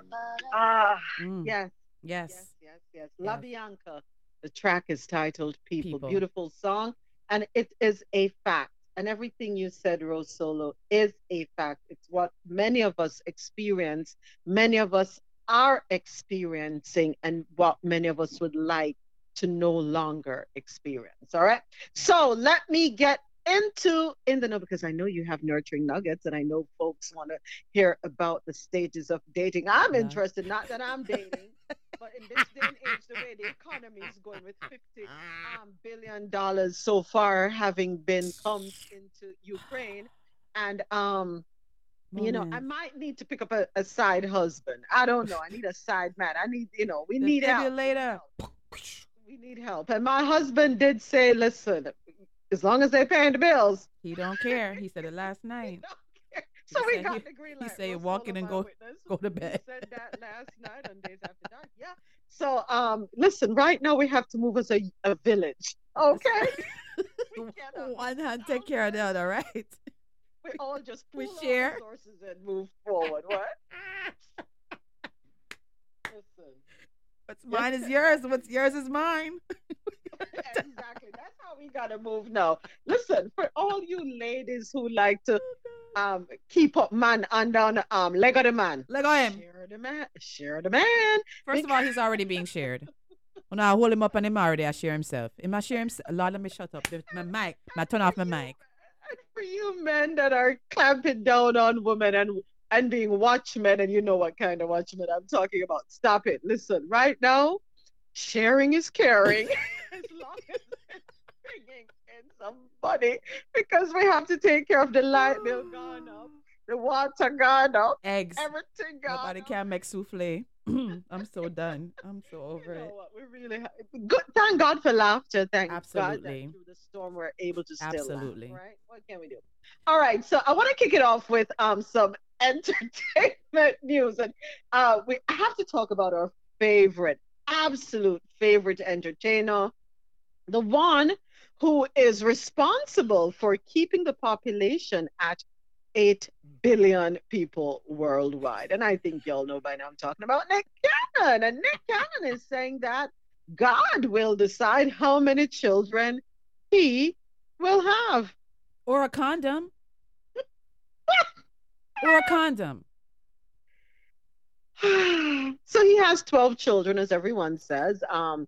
Ah, Mm. yes. Yes. Yes, yes, yes. Libianca. The track is titled People. People. Beautiful song. And it is a fact. And everything you said, RoSolo, is a fact. It's what many of us experience, many of us are experiencing, and what many of us would like to no longer experience. All right. So let me get into in the know because I know you have nurturing nuggets and I know folks want to hear about the stages of dating. I'm interested, not that I'm dating, but in this day and age, the way the economy is going with 50 um, billion dollars so far having been pumped into Ukraine. And um you know, I might need to pick up a, a side husband. I don't know. I need a side man. I need, you know, we need help. later. We need help. And my husband did say, listen, as long as they're paying the bills. He don't care. He said it last <laughs> night. So He we said got he- the green He light. said Rose walk in and go witness. go to bed. He said that last night on Days After Dark. Yeah. So um listen, right now we have to move as a, a village. Okay. <laughs> <laughs> One hand take care of the other, right? we all just We share. resources and move forward. What? <laughs> Listen. What's mine is yours. What's yours is mine. <laughs> exactly. That's how we gotta move now. Listen, for all you ladies who like to um keep up man and down the arm, leg of the man. Leg of him. Share the man. Share the man. First of all, he's already being shared. When I hold him up and him already, I share himself. Him I share himself. Lord, let me shut up. My mic. My turn off my mic. for you men that are clamping down on women and and being watchmen, and you know what kind of watchmen I'm talking about. Stop it. Listen, right now, sharing is caring. <laughs> as long as it's bringing in somebody, because we have to take care of the light bill gone up, the water gone up, Eggs. everything gone Nobody up. can make souffle. <clears throat> I'm so done. I'm so over You know it. what? We really ha- good. Thank God for laughter. Thank God Absolutely. that through the storm we're able to still laugh, Absolutely. right? What can we do? All right. So I want to kick it off with um some <laughs> entertainment news, and uh, we have to talk about our favorite, absolute favorite entertainer, the one who is responsible for keeping the population at 8 billion people worldwide. And I think y'all know by now I'm talking about Nick Cannon. And Nick Cannon is saying that God will decide how many children he will have. Or a condom. or a condom. So he has 12 children, as everyone says. Um,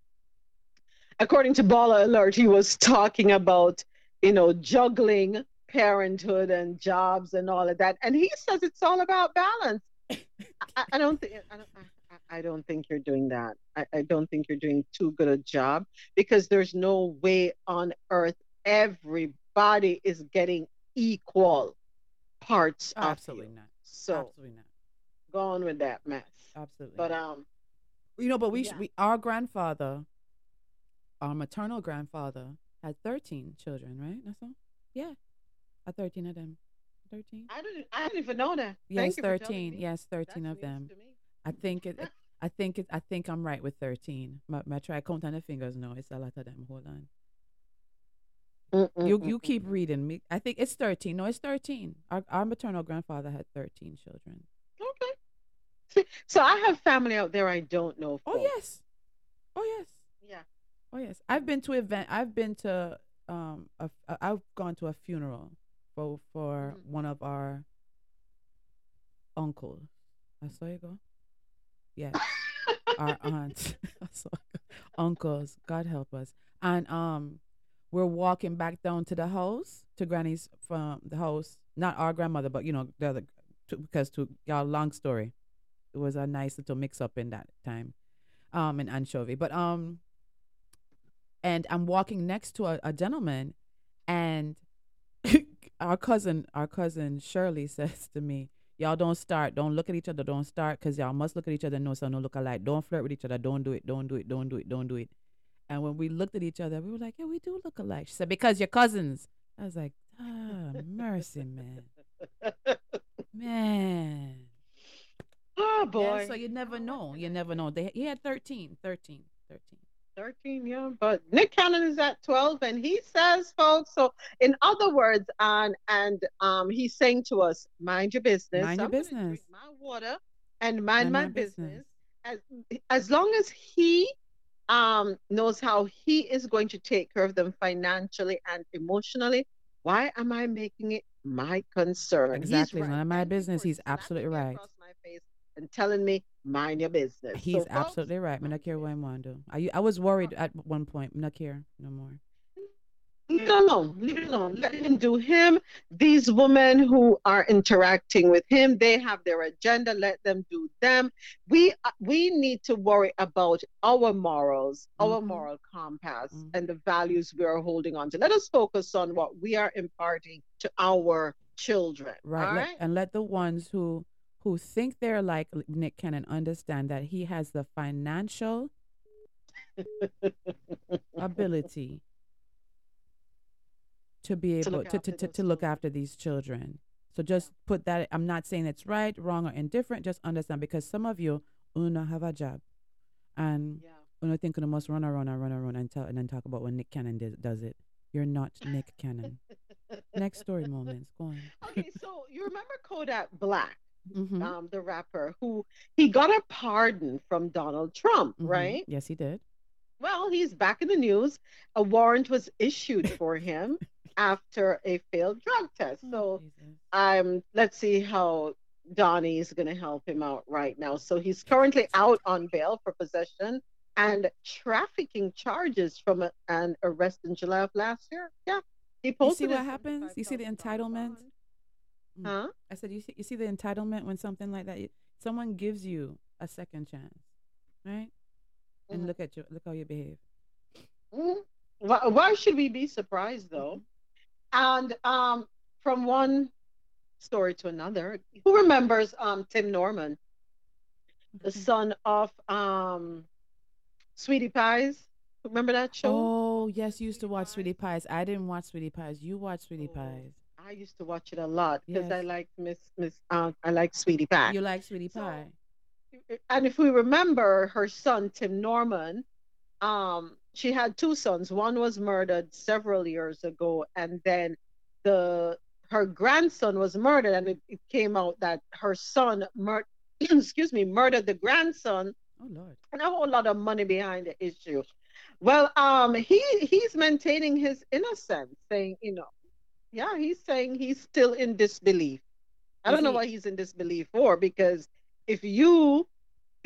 according to Baller Alert, he was talking about, you know, juggling parenthood and jobs and all of that. And he says it's all about balance. I, I don't think I don't, I, I don't think you're doing that. I, I don't think you're doing too good a job because there's no way on earth everybody is getting equal parts Absolutely of you. not. So Absolutely not. Go on with that mess. Absolutely. But um You know, but we, sh Yeah. we our grandfather, our maternal grandfather, had thirteen children, right? That's all. Yeah, a thirteen of them. Thirteen. I didn't I didn't even know that. Yes, Thank you for telling thirteen. Yes, thirteen of them. I think it. <laughs> I think it. I think I'm right with thirteen. My, my try count on the fingers. No, it's a lot of them. Hold on. You you keep reading me. I think it's thirteen. No, it's thirteen. Our our maternal grandfather had thirteen children. So I have family out there I don't know. Oh yes. Oh yes. Yeah. Oh yes. I've been to event. I've been to um. A, a- I've gone to a funeral for for Mm-hmm. one of our uncles. I saw you go. Yes. <laughs> our aunt. <laughs> I saw uncles. God help us. And um, we're walking back down to the house to Granny's from the house. Not our grandmother, but you know the other. Because to y'all, long story. It was a nice little mix up in that time, um, in anchovy. But um, and I'm walking next to a, a gentleman, and <laughs> our cousin, our cousin Shirley <laughs> says to me, "Y'all don't start. Don't look at each other. Don't start, cause y'all must look at each other. and know so no look alike. Don't flirt with each other. Don't do it. Don't do it. Don't do it. Don't do it." And when we looked at each other, we were like, "Yeah, we do look alike." She said, "Because you're cousins." I was like, "Ah, mercy, man, <laughs> man." Oh Yeah, boy. so you never know. You never know. They he had 13, 13, 13. 13, yeah. But Nick Cannon is at 12, and he says, folks, so in other words, and and um, he's saying to us, mind your business. Mind your I'm business. my water and mind Mind my my business. business. As as long as he um knows how he is going to take care of them financially and emotionally, why am I making it my concern? Exactly. right. None of my business. He's absolutely right. Across my face and telling me, mind your business. He's So, folks, absolutely right. I'm not care what I want to do. I, I was worried at one point. I'm not care no more. Leave it alone. Leave it alone. Let him do him. These women who are interacting with him, they have their agenda. Let them do them. We uh, we need to worry about our morals, our Mm-hmm. moral compass, and the values we are holding on to. Let us focus on what we are imparting to our children. Right. All let- right. and let the ones who who think they're like Nick Cannon understand that he has the financial <laughs> ability to be To able look to, to, to, to look after these children. So just put that I'm not saying it's right, wrong, or indifferent, just understand because some of you uno have a job. And uno think you must run around and run around and tell and then talk about when Nick Cannon does, does it. You're not Nick Cannon. <laughs> Next story moments. Go on. okay, so you remember Kodak Black, Mhm. um, the rapper, who he got a pardon from Donald Trump, Mhm. right? Yes, he did. Well, he's back in the news. A warrant was issued for him <laughs> after a failed drug test. So, um, let's see how Donnie is going to help him out right now. So he's currently out on bail for possession and trafficking charges from a, an arrest in July of last year. Yeah, he You posted see what happens? You see the entitlement? Mm. Huh? I said you see you see the entitlement when something like that someone gives you a second chance, right? And Mhm. look at you look how you behave. Mm. Why, why should we be surprised though? And um, from one story to another, who remembers um, Tim Norman, the son of um, Sweetie Pies? Remember that show? Oh yes, you used to watch Sweetie Pies. I didn't watch Sweetie Pies. You watched Sweetie Pies. I used to watch it a lot because I like Miss Miss. Uh, I like Sweetie Pie. You like Sweetie Pie? and if we remember her son Tim Norman, um, she had two sons. One was murdered several years ago, and then the her grandson was murdered, and it, it came out that her son mur- <clears throat> excuse me murdered the grandson, Oh Lord. and a whole lot of money behind the issue. Well, um, he he's maintaining his innocence, saying, you know, yeah, he's saying he's still in disbelief. I don't know what he's in disbelief for because if you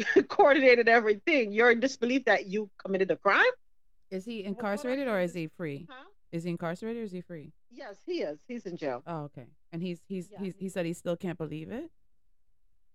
<laughs> coordinated everything. You're in disbelief that you committed a crime. Is he incarcerated or is he free? Is he incarcerated or is he free? Yes, he is. He's in jail. Oh, okay. And he's he's he's he said he still can't believe it.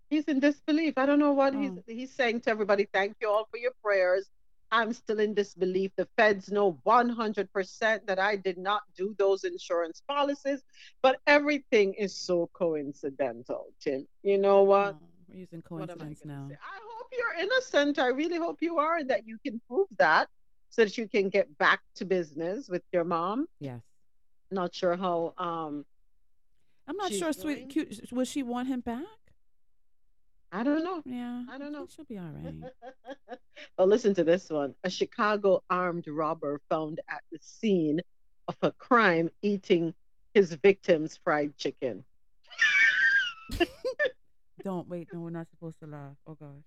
He's in disbelief. I don't know what he's Oh. he's saying to everybody. Thank you all for your prayers. I'm still in disbelief. The feds know 100% that I did not do those insurance policies, but everything is so coincidental, Tim. You know what? We're using I coincidence now. I hope you're innocent. I really hope you are, and that you can prove that so that you can get back to business with your mom. Yes. Not sure how. Um, I'm not sure. Sweet, cute. Will she want him back? I don't know. Yeah, I don't know. She'll be all right. <laughs> Well, listen to this one. A Chicago armed robber found at the scene of a crime eating his victim's fried chicken. <laughs> Don't wait. No, we're not supposed to laugh. Oh gosh.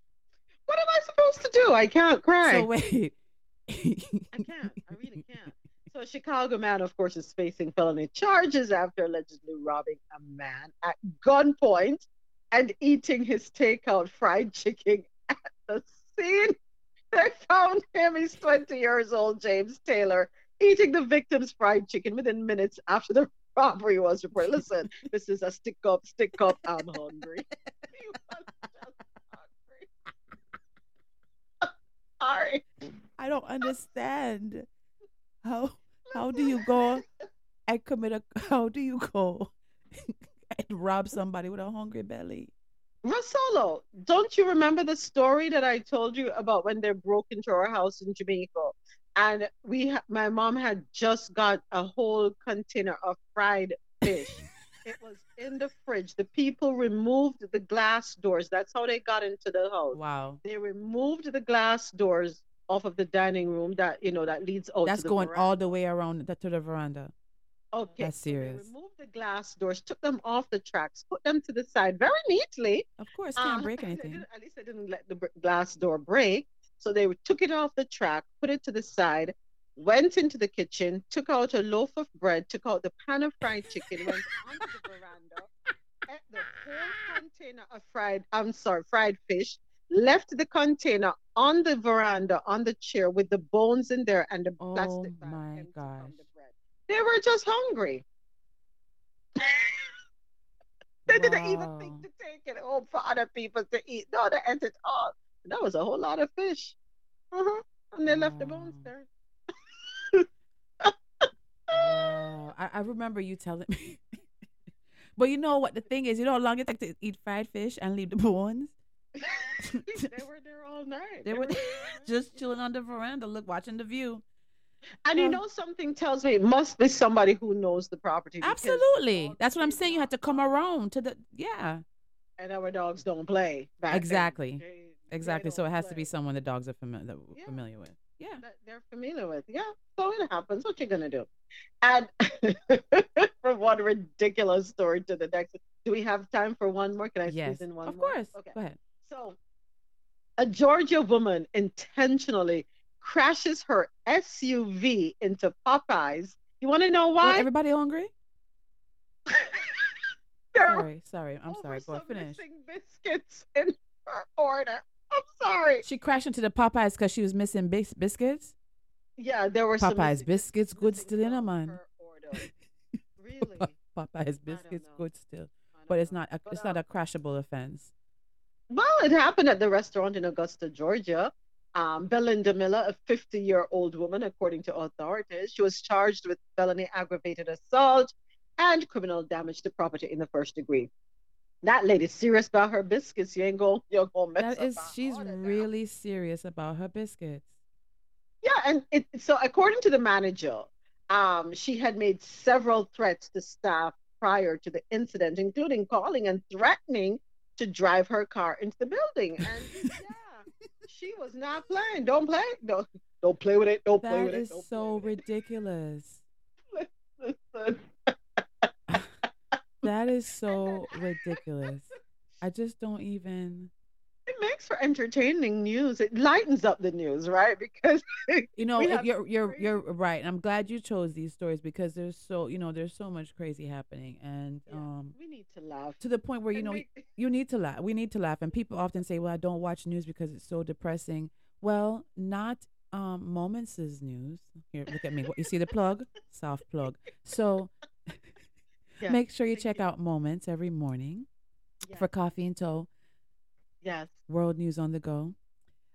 What am I supposed to do? I can't cry. So wait. <laughs> I can't. I really can't. So, a Chicago man, of course, is facing felony charges after allegedly robbing a man at gunpoint and eating his takeout fried chicken at the scene. They found him. He's 20 years old, James Taylor, eating the victim's fried chicken within minutes after the <laughs> robbery was reported. Listen, this is a stick up, stick up. I'm hungry. <laughs> <laughs> Sorry. I don't understand. How how do you go and commit a how do you go <laughs> and rob somebody with a hungry belly? RoSolo, don't you remember the story that I told you about when they broke into our house in Jamaica? And we, ha- my mom had just got a whole container of fried fish. <laughs> it was in the fridge. The people removed the glass doors. That's how they got into the house. Wow. They removed the glass doors off of the dining room that you know that leads out. That's to the going veranda. all the way around the, to the veranda. Okay. That's so they serious. removed the glass doors, took them off the tracks, put them to the side very neatly. Of course, can't Uh, <laughs> break anything. At least they didn't let the glass door break. So they took it off the track, put it to the side, went into the kitchen, took out a loaf of bread, took out the pan of fried chicken, went <laughs> onto the veranda, ate the whole container of fried, I'm sorry, fried fish, left the container on the veranda on the chair with the bones in there and the Oh plastic bag. Oh my gosh. They were just hungry. <laughs> they didn't even think to take it home for other people to eat. No, they ate it all. That was a whole lot of fish. Uh-huh. And they left the bones there. Wow. I, I remember you telling me. <laughs> but you know what the thing is, you know how long it takes to eat fried fish and leave the <laughs> bones? they were there all night. They were just chilling on the veranda, look, watching the view. And you know, something tells me it must be somebody who knows the property. Absolutely. That's what I'm saying. You had to come around to the yeah. And our dogs don't play. back then. Exactly. Exactly. So it has to be someone the dogs are familiar familiar with. Yeah. that they're familiar with. Yeah, so it happens. What you gonna do? And <laughs> from one ridiculous story to the next, do we have time for one more? Can I Yes. squeeze in one Of more? course. Okay. Go ahead. So, a Georgia woman intentionally crashes her SUV into Popeyes. You want to know why? everybody hungry? <laughs> sorry, sorry. I'm sorry. Go finish. biscuits in her order. I'm sorry. She crashed into the Popeyes because she was missing bis- biscuits. Yeah, there were some Popeyes biscuits good still in a man. Really? Popeyes biscuits good still, but it's not a, it's not a crashable offense. Well, it happened at the restaurant in Augusta, Georgia. Um, Belinda Miller, a 50 year old woman, according to authorities, she was charged with felony aggravated assault and criminal damage to property in the first degree. That lady's serious about her biscuits. You ain't going, you're to mess That is, she's order now. really serious about her biscuits. Yeah, and it, so according to the manager, um, she had made several threats to staff prior to the incident, including calling and threatening to drive her car into the building. And <laughs> yeah, she was not playing. Don't play. Don't don't play with it. Don't play with it. Don't so ridiculous. <laughs> <laughs> That is so ridiculous. I just don't even. It makes for entertaining news. It lightens up the news, right? Because <laughs> You know, you're you're you're right. I'm glad you chose these stories because there's so you know there's so much crazy happening, and um, we need to laugh to the point where you And know make- you need to laugh. We need to laugh, and people often say, "Well, I don't watch news because it's so depressing." Well, not um, Moments' is news. Here, look at me. What you see the plug? Soft plug. So <laughs> Yeah, make sure you check out Moments every morning for coffee and toe. Yes. World News on the Go.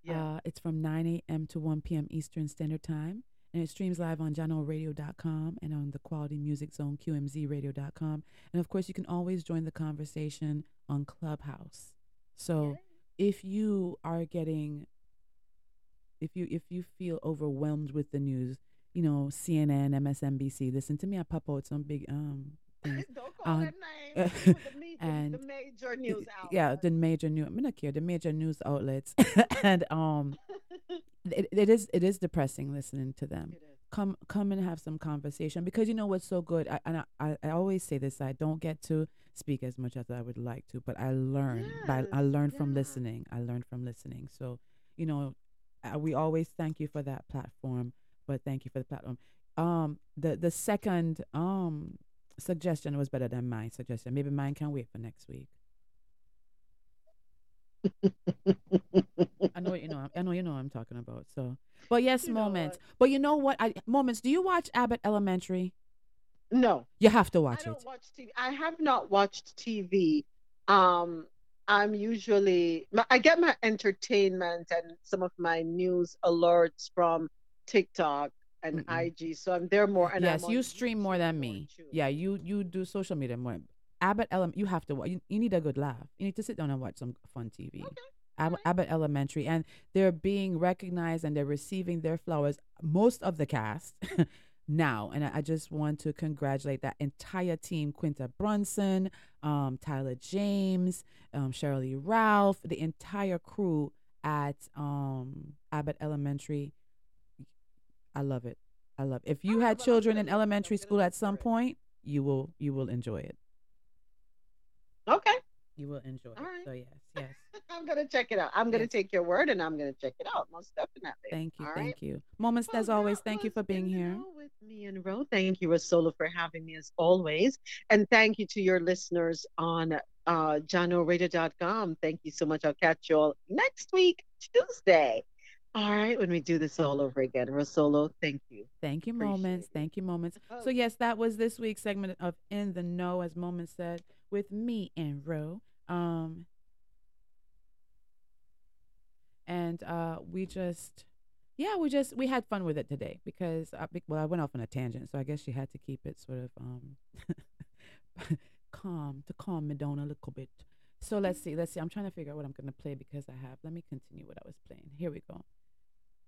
Yeah. Uh, it's from 9 a.m. to 1 p.m. Eastern Standard Time. And it streams live on JanoRadio.com and on the Quality Music Zone, QMZRadio.com. And of course, you can always join the conversation on Clubhouse. So if you are getting, if you if you feel overwhelmed with the news, you know, CNN, MSNBC, listen to me. I pop out some big um. <laughs> Don't call them names. <laughs> The, and the major news out. yeah, the major news. I'm not care the major news outlets, <laughs> and um, it, it is it is depressing listening to them. Come come and have some conversation because you know what's so good. I, and I, I, always say this. I don't get to speak as much as I would like to, but I learn. By, I learn from listening. I learn from listening. So you know, uh, we always thank you for that platform. But thank you for the platform. Um, the the second um suggestion was better than my suggestion. Maybe mine can wait for next week. I know you know. I know you know what I'm talking about. So, but yes, moments. But you know what? I moments. Do you watch Abbott Elementary? No, You have to watch I it. don't watch TV. I have not watched TV. Um, I'm usually I get my entertainment and some of my news alerts from TikTok and IG. So I'm there more. And yes, you stream more than me. Yeah, you you do social media more. Abbott Ele- you have to watch. You, you need a good laugh. You need to sit down and watch some fun TV. Ab- Abbott Elementary, and they're being recognized and they're receiving their flowers. Most of the cast <laughs> now, and I, I just want to congratulate that entire team: Quinta Brunson, um, Tyler James, um, Sheryl Lee Ralph, the entire crew at um, Abbott Elementary. I love it. I love. It. If you had children in elementary school at some point, you will you will enjoy it. Okay. You will enjoy it. So yes, yes. <laughs> I'm gonna check it out. I'm gonna take your word and I'm gonna check it out most definitely. Thank you, All thank right. you. Moments as always. Thank you for being here. With me and Ro. Thank you, RoSolo, for having me as always. And thank you to your listeners on uh, JanoRadio.com. Thank you so much. I'll catch you all next week, Tuesday. All right, when we do this all over again. RoSolo, thank you. Thank you, moments. Thank you, moments. So yes, that was this week's segment of In the Know, as Moments said, with me and Ro. Um, and uh, we just, yeah, we just we had fun with it today because I, well, I went off on a tangent, so I guess she had to keep it sort of um <laughs> calm to calm me down a little bit. So let's see, let's see. I'm trying to figure out what I'm gonna play because I have. Let me continue what I was playing. Here we go.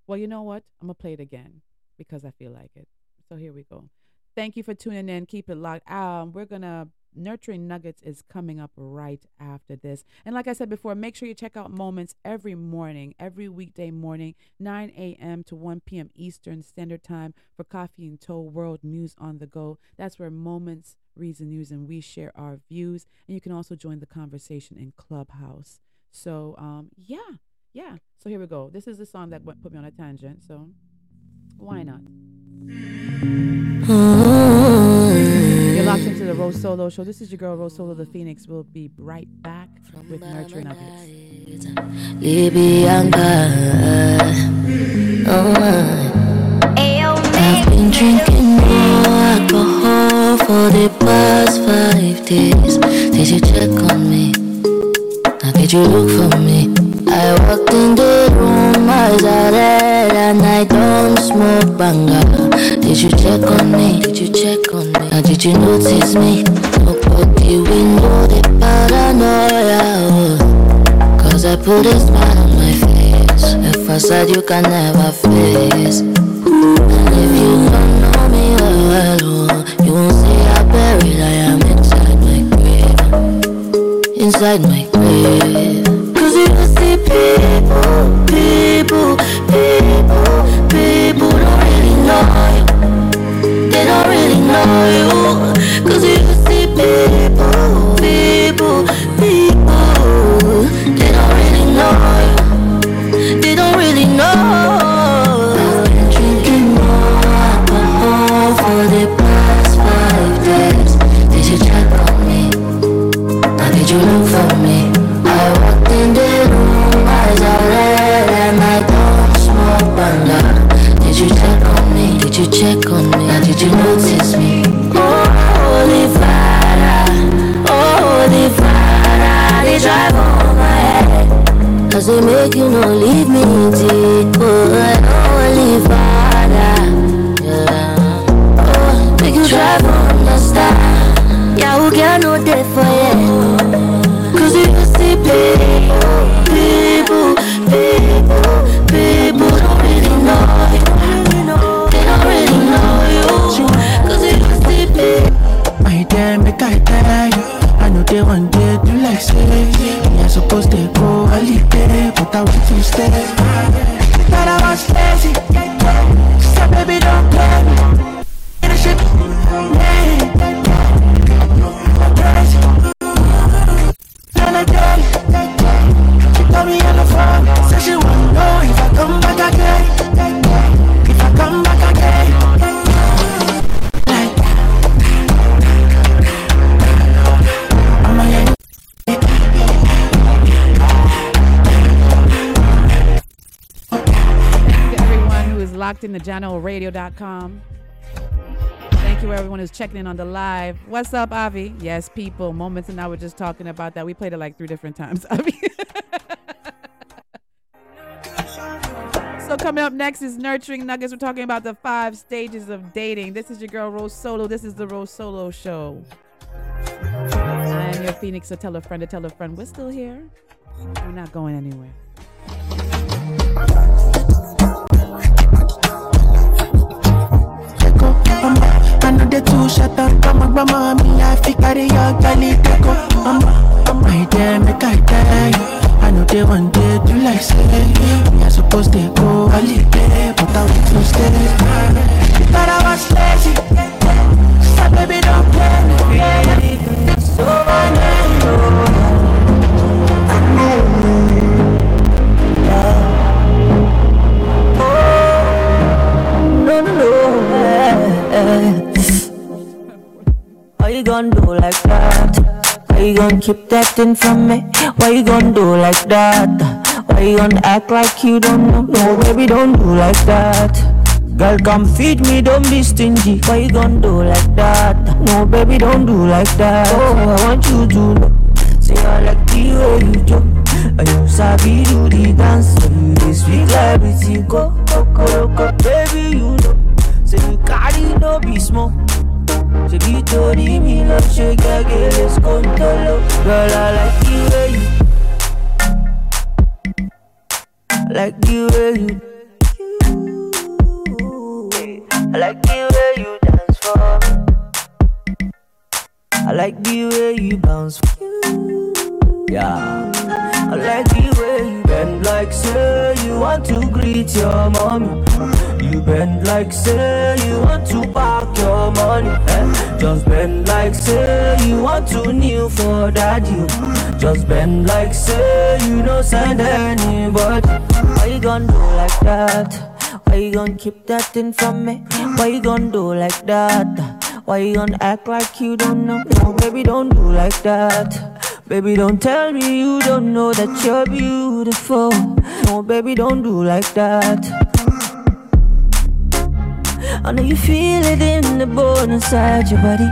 Well, you know what? I'm gonna play it again because I feel like it. So here we go. Thank you for tuning in. Keep it locked. Um, we're gonna nurturing nuggets is coming up right after this. And like I said before, make sure you check out Moments every morning, every weekday morning, 9 a.m. to 1 p.m. Eastern Standard Time for Coffee and Toe World News on the Go. That's where Moments reads the news and we share our views. And you can also join the conversation in Clubhouse. So um, yeah, yeah. So here we go. This is the song that put me on a tangent. So why not? You're locked into the RoSolo Show. This is your girl RoSolo the Phoenix. We'll be right back with Nurturing Nuggets. Libianca. Oh, I've been drinking more alcohol for the past five days. Did you check on me? Now did you look for me? I walked in the room, eyes are red, and I don't smoke banga. Did you check on me? Did you check on me? Now did you notice me? Nobody will know the paranoia. Cause I put a smile on my face. A facade you can never face. And if you don't know me well oh, you won't see how buried I am inside my grave. Inside my grave. Cause they make you not leave me deep, oh, holy Father, yeah. Oh, make you on the star. Yeah, who can no day for you? Cause you see people, But JanoRadio.com. Thank you everyone who's checking in on the live. What's up, Avi? Yes, people. Moments and I were just talking about that. We played it like three different times, <laughs> Avi. so coming up next is Nurturing Nuggets. We're talking about the five stages of dating. This is your girl RoSolo. This is the RoSolo Show. I am your Phoenix. So tell a friend to tell a friend. We're still here. We're not going anywhere. Know shut up, come on, me, I fi carry your galley, take up, mama, I'm right there, make I tell you. I know they one day do like say, me I supposed to go holiday, but I want to stay. You thought I was lazy, so baby don't play me. So I know. I know. No, no, no. Gonna do like that? Why you gonna keep that thing from me? Why you gonna do like that? Why you gonna act like you don't know? No, baby, don't do like that. Girl, come feed me, don't be stingy. Why you gonna do like that? No, baby, don't do like that. Oh, I want you to know. Say I like the way you jump. And you sabi do the dance. So you this sweet like go, go, go, baby, you know. Say you carry no be small. Ṣé bí torí mi lọ ṣe gẹ́gẹ́ lè skóńtóló? Girl, I like the way you I like the way you I like the way you dance for me I like the way you bounce for Yeah I like the way you bend like say you want to greet your mommy You bend like say you want to park your money eh? Just bend like say you want to kneel for that you. Just bend like say you don't send anybody Why you gonna do like that? Why you gonna keep that thing from me? Why you gonna do like that? Why you gonna act like you don't know? No, baby, don't do like that. Baby, don't tell me you don't know that you're beautiful. No, baby, don't do like that. I know you feel it in the bone inside your body.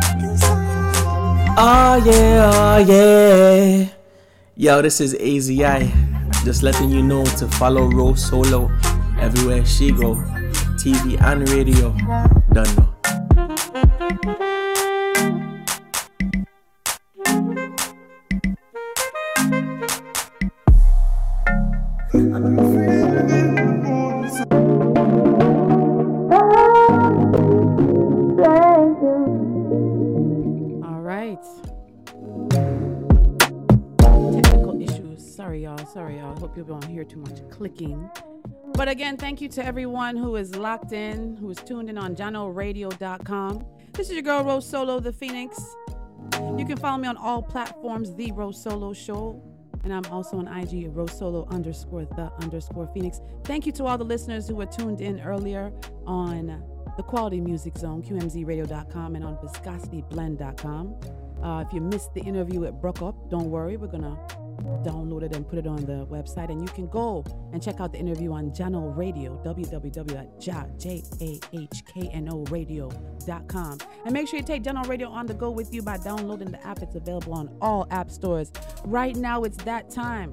Oh yeah, oh yeah. Yo, this is AZI. Just letting you know to follow RoSolo everywhere she go. TV and radio. Done know. All Sorry, y'all. Sorry, y'all. Hope you don't hear too much clicking. But again, thank you to everyone who is locked in, who is tuned in on JanoRadio.com. This is your girl, RoSolo, the Phoenix. You can follow me on all platforms, The RoSolo Show. And I'm also on IG, RoSolo underscore the underscore Phoenix. Thank you to all the listeners who were tuned in earlier on the Quality Music Zone, QMZRadio.com, and on ViscosityBlend.com. Uh, if you missed the interview with BrukUp, don't worry. We're going to download it and put it on the website. And you can go and check out the interview on Jano Radio, www.janoradio.com. And make sure you take Jano Radio on the go with you by downloading the app. It's available on all app stores. Right now, it's that time.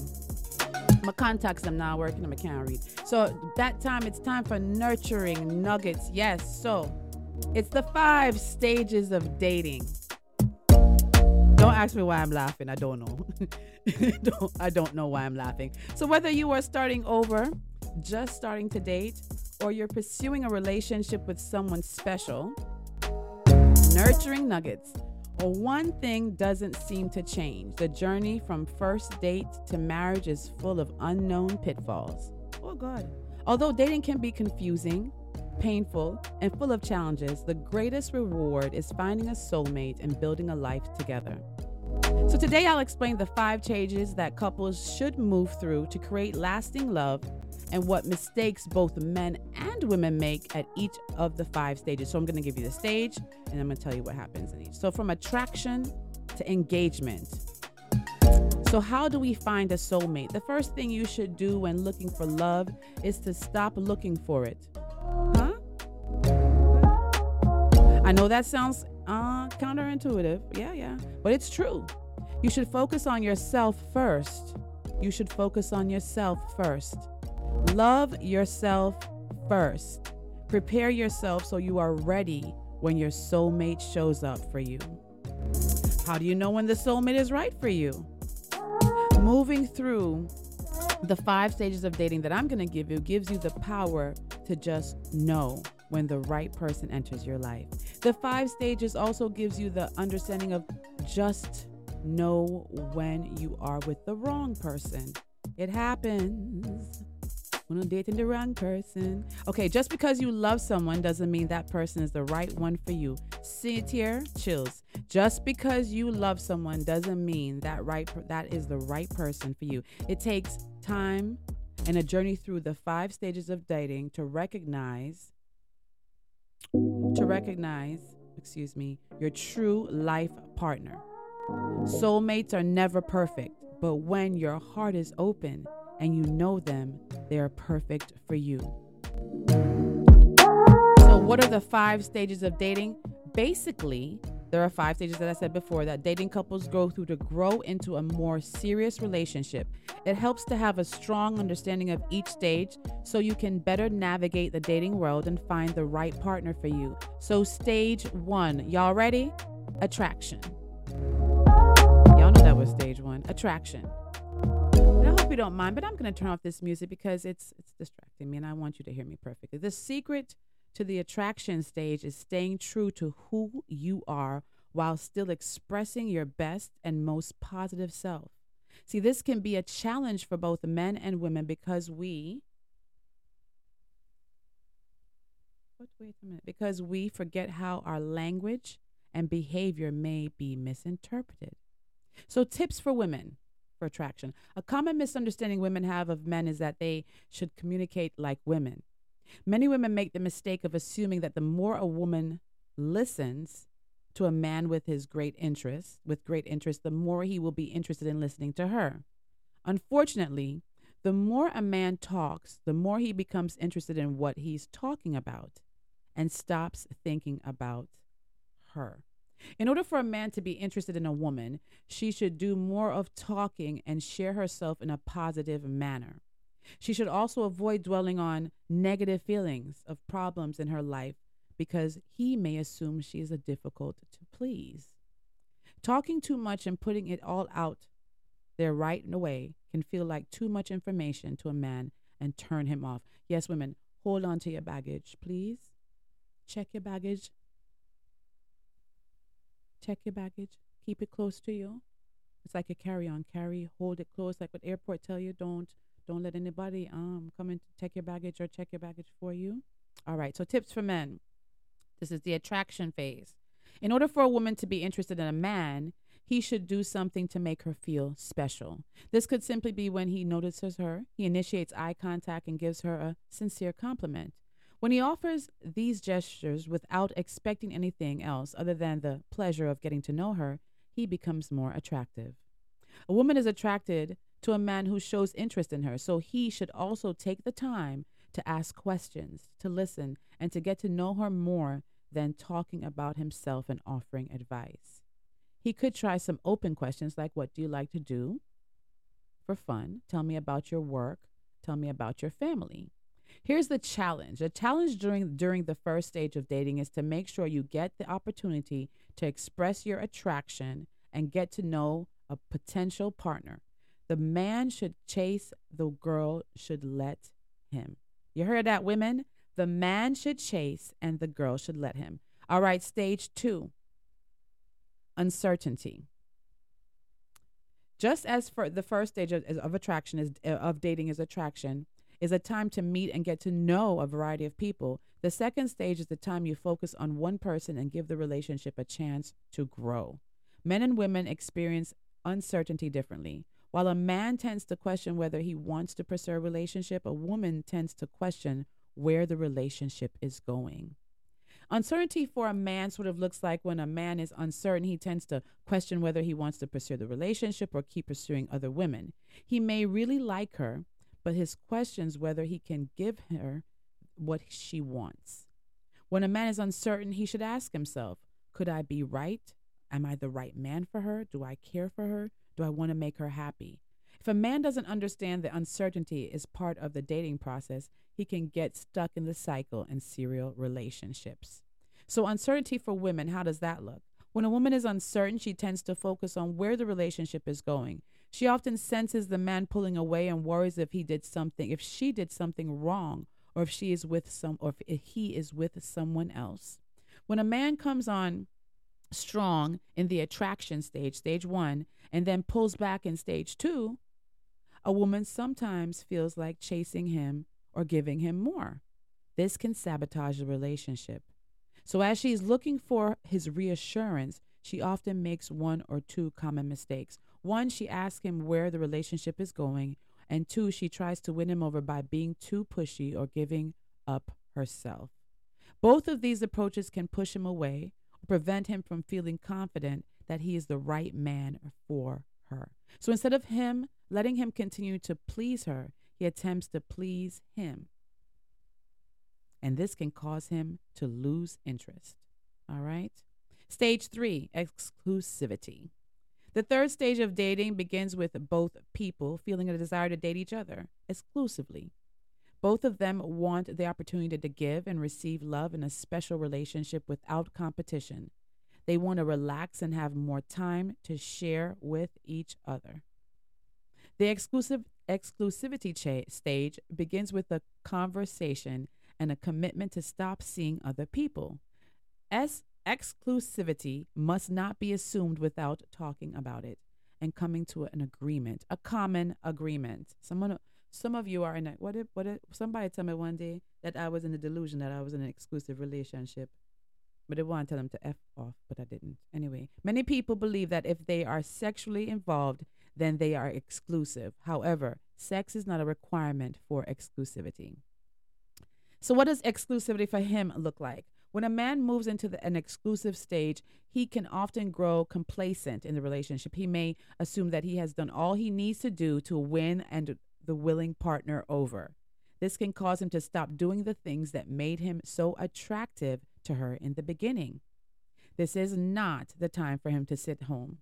My contacts I'm not working and I can't read. So that time it's time for nurturing nuggets. Yes. So it's the five stages of dating. Don't ask me why I'm laughing. I don't know. <laughs> <laughs> don't, I don't know why I'm laughing. So whether you are starting over, just starting to date, or you're pursuing a relationship with someone special, nurturing nuggets well, one thing doesn't seem to change. The journey from first date to marriage is full of unknown pitfalls. Oh, God. Although dating can be confusing, painful, and full of challenges, the greatest reward is finding a soulmate and building a life together. So, today I'll explain the five changes that couples should move through to create lasting love and what mistakes both men and women make at each of the five stages. So I'm going to give you the stage and I'm going to tell you what happens in each. So from attraction to engagement. So, how do we find a soulmate? The first thing you should do when looking for love is to stop looking for it. Huh? I know that sounds counterintuitive. Yeah, yeah. But it's true. You should focus on yourself first. You should focus on yourself first. Love yourself first. Prepare yourself so you are ready when your soulmate shows up for you. How do you know when the soulmate is right for you? Moving through the five stages of dating that I'm going to give you gives you the power to just know when the right person enters your life. The five stages also gives you the understanding of just know when you are with the wrong person. It happens when I'm dating the wrong person. Okay, just because you love someone doesn't mean that person is the right one for you. Sit here, chills. Just because you love someone doesn't mean that right that is the right person for you. It takes time and a journey through the five stages of dating to recognize to recognize, excuse me, your true life partner. Soulmates are never perfect, but when your heart is open and you know them, they are perfect for you. So, what are the five stages of dating? Basically, there are five stages that I said before that dating couples go through to grow into a more serious relationship. It helps to have a strong understanding of each stage so you can better navigate the dating world and find the right partner for you. So, stage one, y'all ready? Attraction. Y'all know that was stage one attraction. And I hope you don't mind, but I'm going to turn off this music because it's it's distracting me, and I want you to hear me perfectly. The secret to the attraction stage is staying true to who you are while still expressing your best and most positive self. See, this can be a challenge for both men and women because we wait a minute. Because we forget how our language and behavior may be misinterpreted. So, tips for women for attraction. A common misunderstanding women have of men is that they should communicate like women. Many women make the mistake of assuming that the more a woman listens to a man with his great interest, with great interest, the more he will be interested in listening to her. Unfortunately, the more a man talks, the more he becomes interested in what he's talking about and stops thinking about her. In order for a man to be interested in a woman, she should do more of talking and share herself in a positive manner. She should also avoid dwelling on negative feelings of problems in her life because he may assume she is a difficult to please. Talking too much and putting it all out there right away can feel like too much information to a man and turn him off. Yes, women, hold on to your baggage, please. Check your baggage check your baggage, keep it close to you. It's like a carry-on. Carry, hold it close. Like what airport tell you, don't don't let anybody um come to take your baggage or check your baggage for you. All right. So tips for men. This is the attraction phase. In order for a woman to be interested in a man, he should do something to make her feel special. This could simply be when he notices her, he initiates eye contact and gives her a sincere compliment. When he offers these gestures without expecting anything else other than the pleasure of getting to know her, he becomes more attractive. A woman is attracted to a man who shows interest in her, so he should also take the time to ask questions, to listen, and to get to know her more than talking about himself and offering advice. He could try some open questions like, What do you like to do for fun? Tell me about your work. Tell me about your family. Here's the challenge. The challenge during during the first stage of dating is to make sure you get the opportunity to express your attraction and get to know a potential partner. The man should chase, the girl should let him. You heard that, women? The man should chase and the girl should let him. All right, stage two uncertainty. Just as for the first stage of, of attraction is uh, of dating is attraction is a time to meet and get to know a variety of people. The second stage is the time you focus on one person and give the relationship a chance to grow. Men and women experience uncertainty differently. While a man tends to question whether he wants to pursue a relationship, a woman tends to question where the relationship is going. Uncertainty for a man sort of looks like when a man is uncertain, he tends to question whether he wants to pursue the relationship or keep pursuing other women. He may really like her, but his questions whether he can give her what she wants. When a man is uncertain, he should ask himself Could I be right? Am I the right man for her? Do I care for her? Do I want to make her happy? If a man doesn't understand that uncertainty is part of the dating process, he can get stuck in the cycle and serial relationships. So, uncertainty for women, how does that look? When a woman is uncertain, she tends to focus on where the relationship is going. She often senses the man pulling away and worries if he did something, if she did something wrong, or if she is with some, or if he is with someone else. When a man comes on strong in the attraction stage, stage one, and then pulls back in stage two, a woman sometimes feels like chasing him or giving him more. This can sabotage the relationship. So, as she's looking for his reassurance, she often makes one or two common mistakes. One, she asks him where the relationship is going, and two, she tries to win him over by being too pushy or giving up herself. Both of these approaches can push him away prevent him from feeling confident that he is the right man for her. So instead of him letting him continue to please her, he attempts to please him. And this can cause him to lose interest. All right? Stage three exclusivity. The third stage of dating begins with both people feeling a desire to date each other exclusively. Both of them want the opportunity to give and receive love in a special relationship without competition. They want to relax and have more time to share with each other. The exclusive exclusivity cha- stage begins with a conversation and a commitment to stop seeing other people. S exclusivity must not be assumed without talking about it and coming to an agreement, a common agreement. Someone some of you are in a what if what if somebody tell me one day that I was in a delusion that I was in an exclusive relationship. But I want to tell them to F off, but I didn't. Anyway, many people believe that if they are sexually involved, then they are exclusive. However, sex is not a requirement for exclusivity. So, what does exclusivity for him look like? When a man moves into the, an exclusive stage, he can often grow complacent in the relationship. He may assume that he has done all he needs to do to win and the willing partner over. This can cause him to stop doing the things that made him so attractive to her in the beginning. This is not the time for him to sit home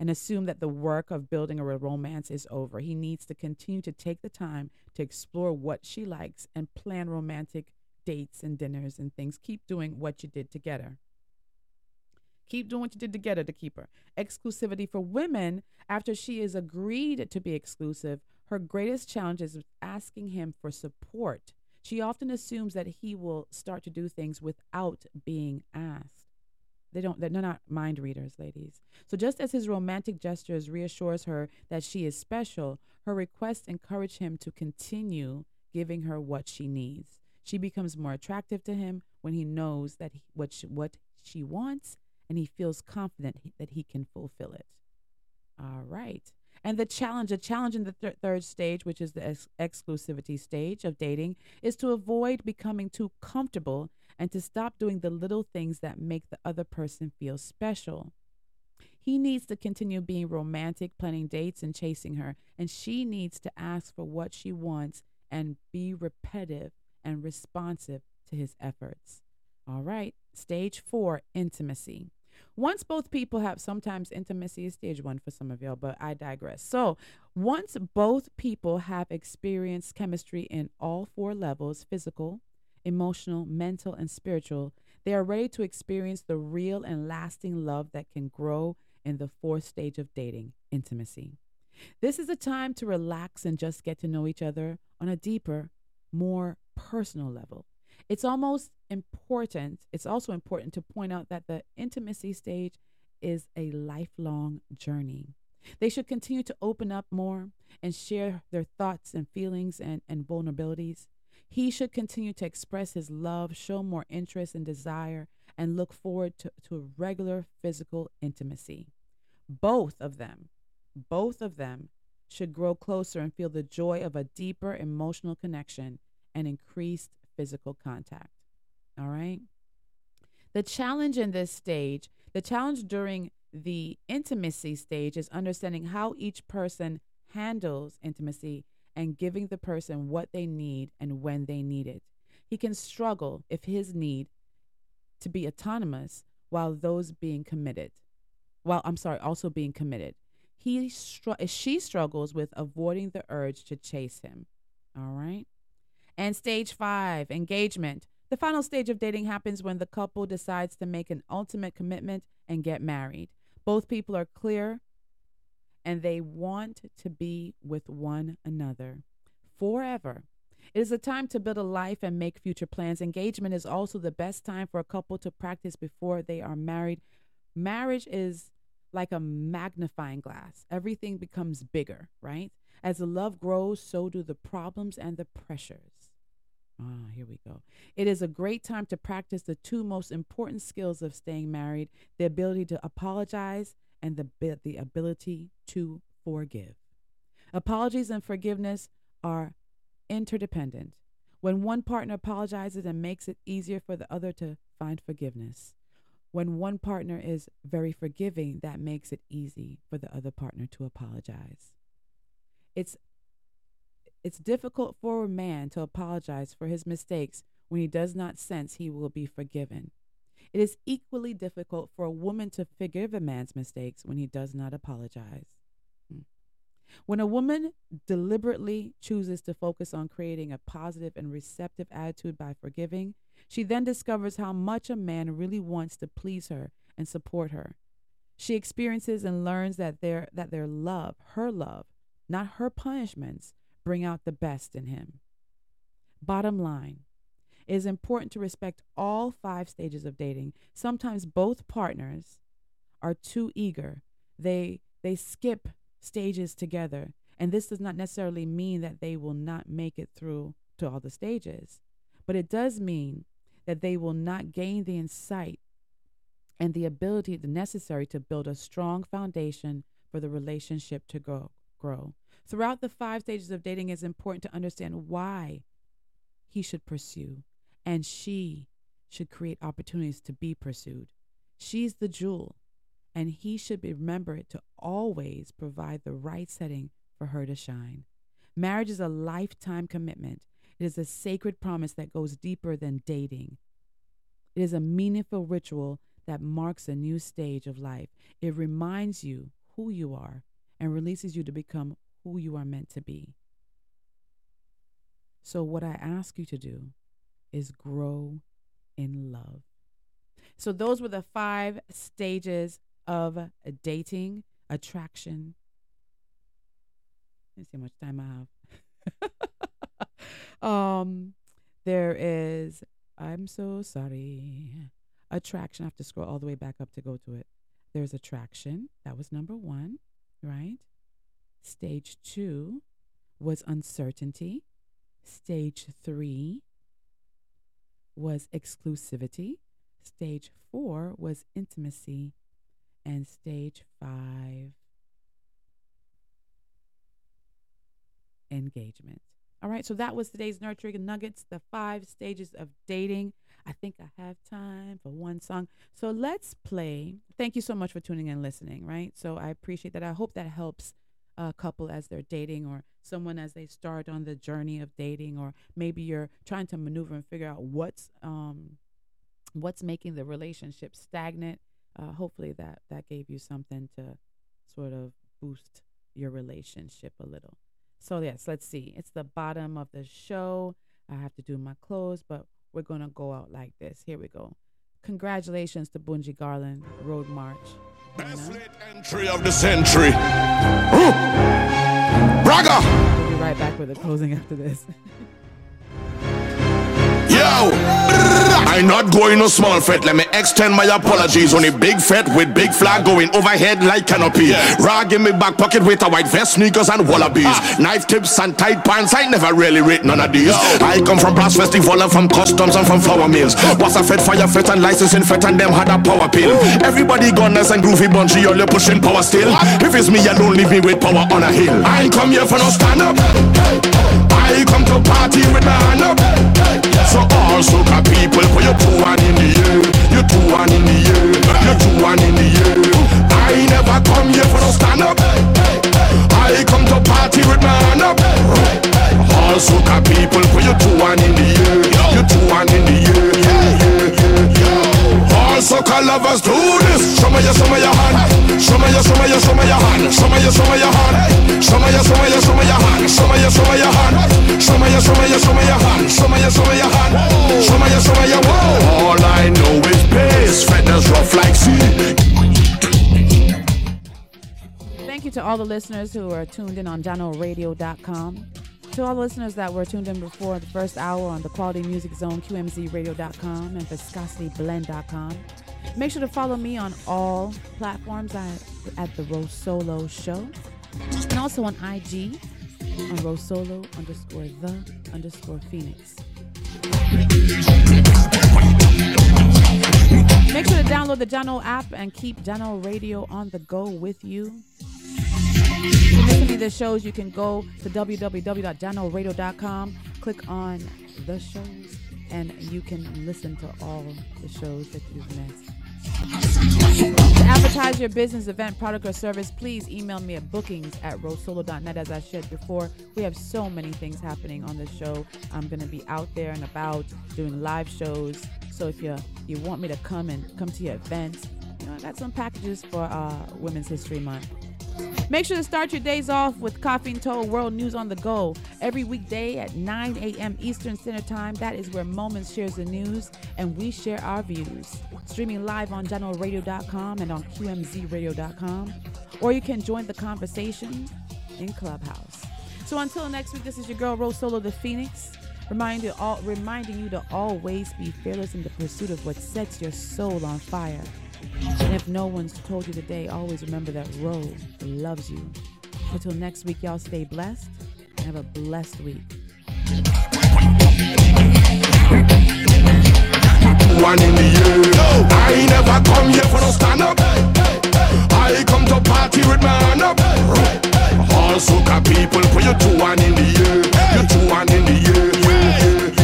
and assume that the work of building a romance is over. He needs to continue to take the time to explore what she likes and plan romantic dates and dinners and things. Keep doing what you did together. Keep doing what you did together to keep her. Exclusivity for women, after she is agreed to be exclusive, her greatest challenge is asking him for support. She often assumes that he will start to do things without being asked. They don't they're not mind readers, ladies. So just as his romantic gestures reassures her that she is special, her requests encourage him to continue giving her what she needs. She becomes more attractive to him when he knows that he, what she, what she wants and he feels confident that he can fulfill it. All right. And the challenge, the challenge in the th- third stage, which is the ex- exclusivity stage of dating, is to avoid becoming too comfortable and to stop doing the little things that make the other person feel special. He needs to continue being romantic, planning dates, and chasing her. And she needs to ask for what she wants and be repetitive and responsive to his efforts. All right. Stage four intimacy. Once both people have, sometimes intimacy is stage one for some of y'all, but I digress. So, once both people have experienced chemistry in all four levels physical, emotional, mental, and spiritual they are ready to experience the real and lasting love that can grow in the fourth stage of dating intimacy. This is a time to relax and just get to know each other on a deeper, more personal level. It's almost important, it's also important to point out that the intimacy stage is a lifelong journey. They should continue to open up more and share their thoughts and feelings and, and vulnerabilities. He should continue to express his love, show more interest and desire, and look forward to, to regular physical intimacy. Both of them, both of them should grow closer and feel the joy of a deeper emotional connection and increased physical contact. All right? The challenge in this stage, the challenge during the intimacy stage is understanding how each person handles intimacy and giving the person what they need and when they need it. He can struggle if his need to be autonomous while those being committed. While I'm sorry, also being committed. He str- she struggles with avoiding the urge to chase him. All right? And stage 5, engagement. The final stage of dating happens when the couple decides to make an ultimate commitment and get married. Both people are clear and they want to be with one another forever. It is a time to build a life and make future plans. Engagement is also the best time for a couple to practice before they are married. Marriage is like a magnifying glass, everything becomes bigger, right? As the love grows, so do the problems and the pressures. Ah, here we go. It is a great time to practice the two most important skills of staying married the ability to apologize and the, the ability to forgive. Apologies and forgiveness are interdependent. When one partner apologizes and makes it easier for the other to find forgiveness. When one partner is very forgiving, that makes it easy for the other partner to apologize. It's it's difficult for a man to apologize for his mistakes when he does not sense he will be forgiven. It is equally difficult for a woman to forgive a man's mistakes when he does not apologize. Hmm. When a woman deliberately chooses to focus on creating a positive and receptive attitude by forgiving, she then discovers how much a man really wants to please her and support her. She experiences and learns that their that their love, her love, not her punishments, bring out the best in him. Bottom line, it is important to respect all five stages of dating. Sometimes both partners are too eager. They they skip stages together. And this does not necessarily mean that they will not make it through to all the stages, but it does mean that they will not gain the insight and the ability necessary to build a strong foundation for the relationship to grow grow. Throughout the five stages of dating it's important to understand why he should pursue and she should create opportunities to be pursued. She's the jewel, and he should remember remembered to always provide the right setting for her to shine. Marriage is a lifetime commitment. It is a sacred promise that goes deeper than dating. It is a meaningful ritual that marks a new stage of life. It reminds you who you are and releases you to become who you are meant to be. So, what I ask you to do is grow in love. So, those were the five stages of dating, attraction. Let's see how much time I have. <laughs> um, there is, I'm so sorry, attraction. I have to scroll all the way back up to go to it. There's attraction. That was number one, right? Stage two was uncertainty. Stage three was exclusivity, stage four was intimacy, and stage five, engagement. All right, so that was today's nurturing nuggets, the five stages of dating. I think I have time for one song. So let's play. Thank you so much for tuning in and listening, right? So I appreciate that. I hope that helps a couple as they're dating or someone as they start on the journey of dating or maybe you're trying to maneuver and figure out what's um what's making the relationship stagnant. Uh, hopefully that that gave you something to sort of boost your relationship a little. So yes, let's see. It's the bottom of the show. I have to do my close, but we're gonna go out like this. Here we go. Congratulations to Bunji Garlin Road March. Best late entry of the century. Braga. We'll be right back with the closing after this. Yo. I not going no small fete. Let me extend my apologies. on a big fete with big flag going overhead like canopy. Rag in me back pocket with a white vest, sneakers and wallabies. Ah. Knife tips and tight pants. I never really rate none of these. I come from Blast Festival and from customs and from flour mills. Was a fed fire fet and licensing fet and them had a power pill. Everybody gunners and groovy all you pushing power still. If it's me, you don't leave me with power on a hill. I ain't come here for no stand up. I come to party with my hand up. So all soca people put your two one in the air, your two one in the air, your two one in the air. I never come here for no stand up. I come to party with my hand up. All soca people put your two one in the air, Lovers do this. Show me your, show me your hand. Show me your, show me your, show me your hand. Show me your, show me your hand. Show me your, show me your, show me your hand. Show me your, show me your hand. Show me your, show me your, show me your hand. Show me your, show me your hand. Show me your, show me your. All I know is feathers rough like sea. Thank you to all the listeners who are tuned in on JanoRadio.com. To all the listeners that were tuned in before the first hour on the Quality Music Zone, QMZRadio.com, and ViscosityBlend.com. Make sure to follow me on all platforms at, at the RoSolo Show, and also on IG on RoSolo underscore the underscore Phoenix. Make sure to download the Jano app and keep Jano Radio on the go with you. To listen to the shows, you can go to www.janoradio.com, click on the shows, and you can listen to all the shows that you've missed. To advertise your business, event, product, or service, please email me at bookings at rosolo.net. As I shared before, we have so many things happening on the show. I'm going to be out there and about doing live shows. So if you you want me to come and come to your events, you know, I got some packages for uh, Women's History Month. Make sure to start your days off with Coffee and Toe World News on the Go. Every weekday at 9 a.m. Eastern Standard Time, that is where Moments shares the news and we share our views. Streaming live on JanoRadio.com and on QMZRadio.com. Or you can join the conversation in Clubhouse. So until next week, this is your girl RoSolo the Phoenix. You, all, reminding you to always be fearless in the pursuit of what sets your soul on fire. And if no one's told you today, always remember that Ro loves you. Until next week, y'all stay blessed and have a blessed week. One in the air. I never come here for no stand up. I come to party with my hand up. All soca people put your two one in the air. Your two one in the air.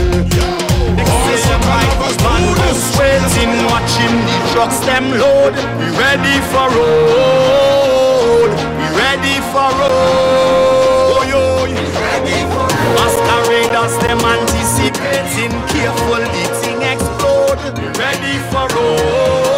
Watching the trucks them load. We ready for road. We ready for road. Them anticipating. Careful, the explode. We ready for road.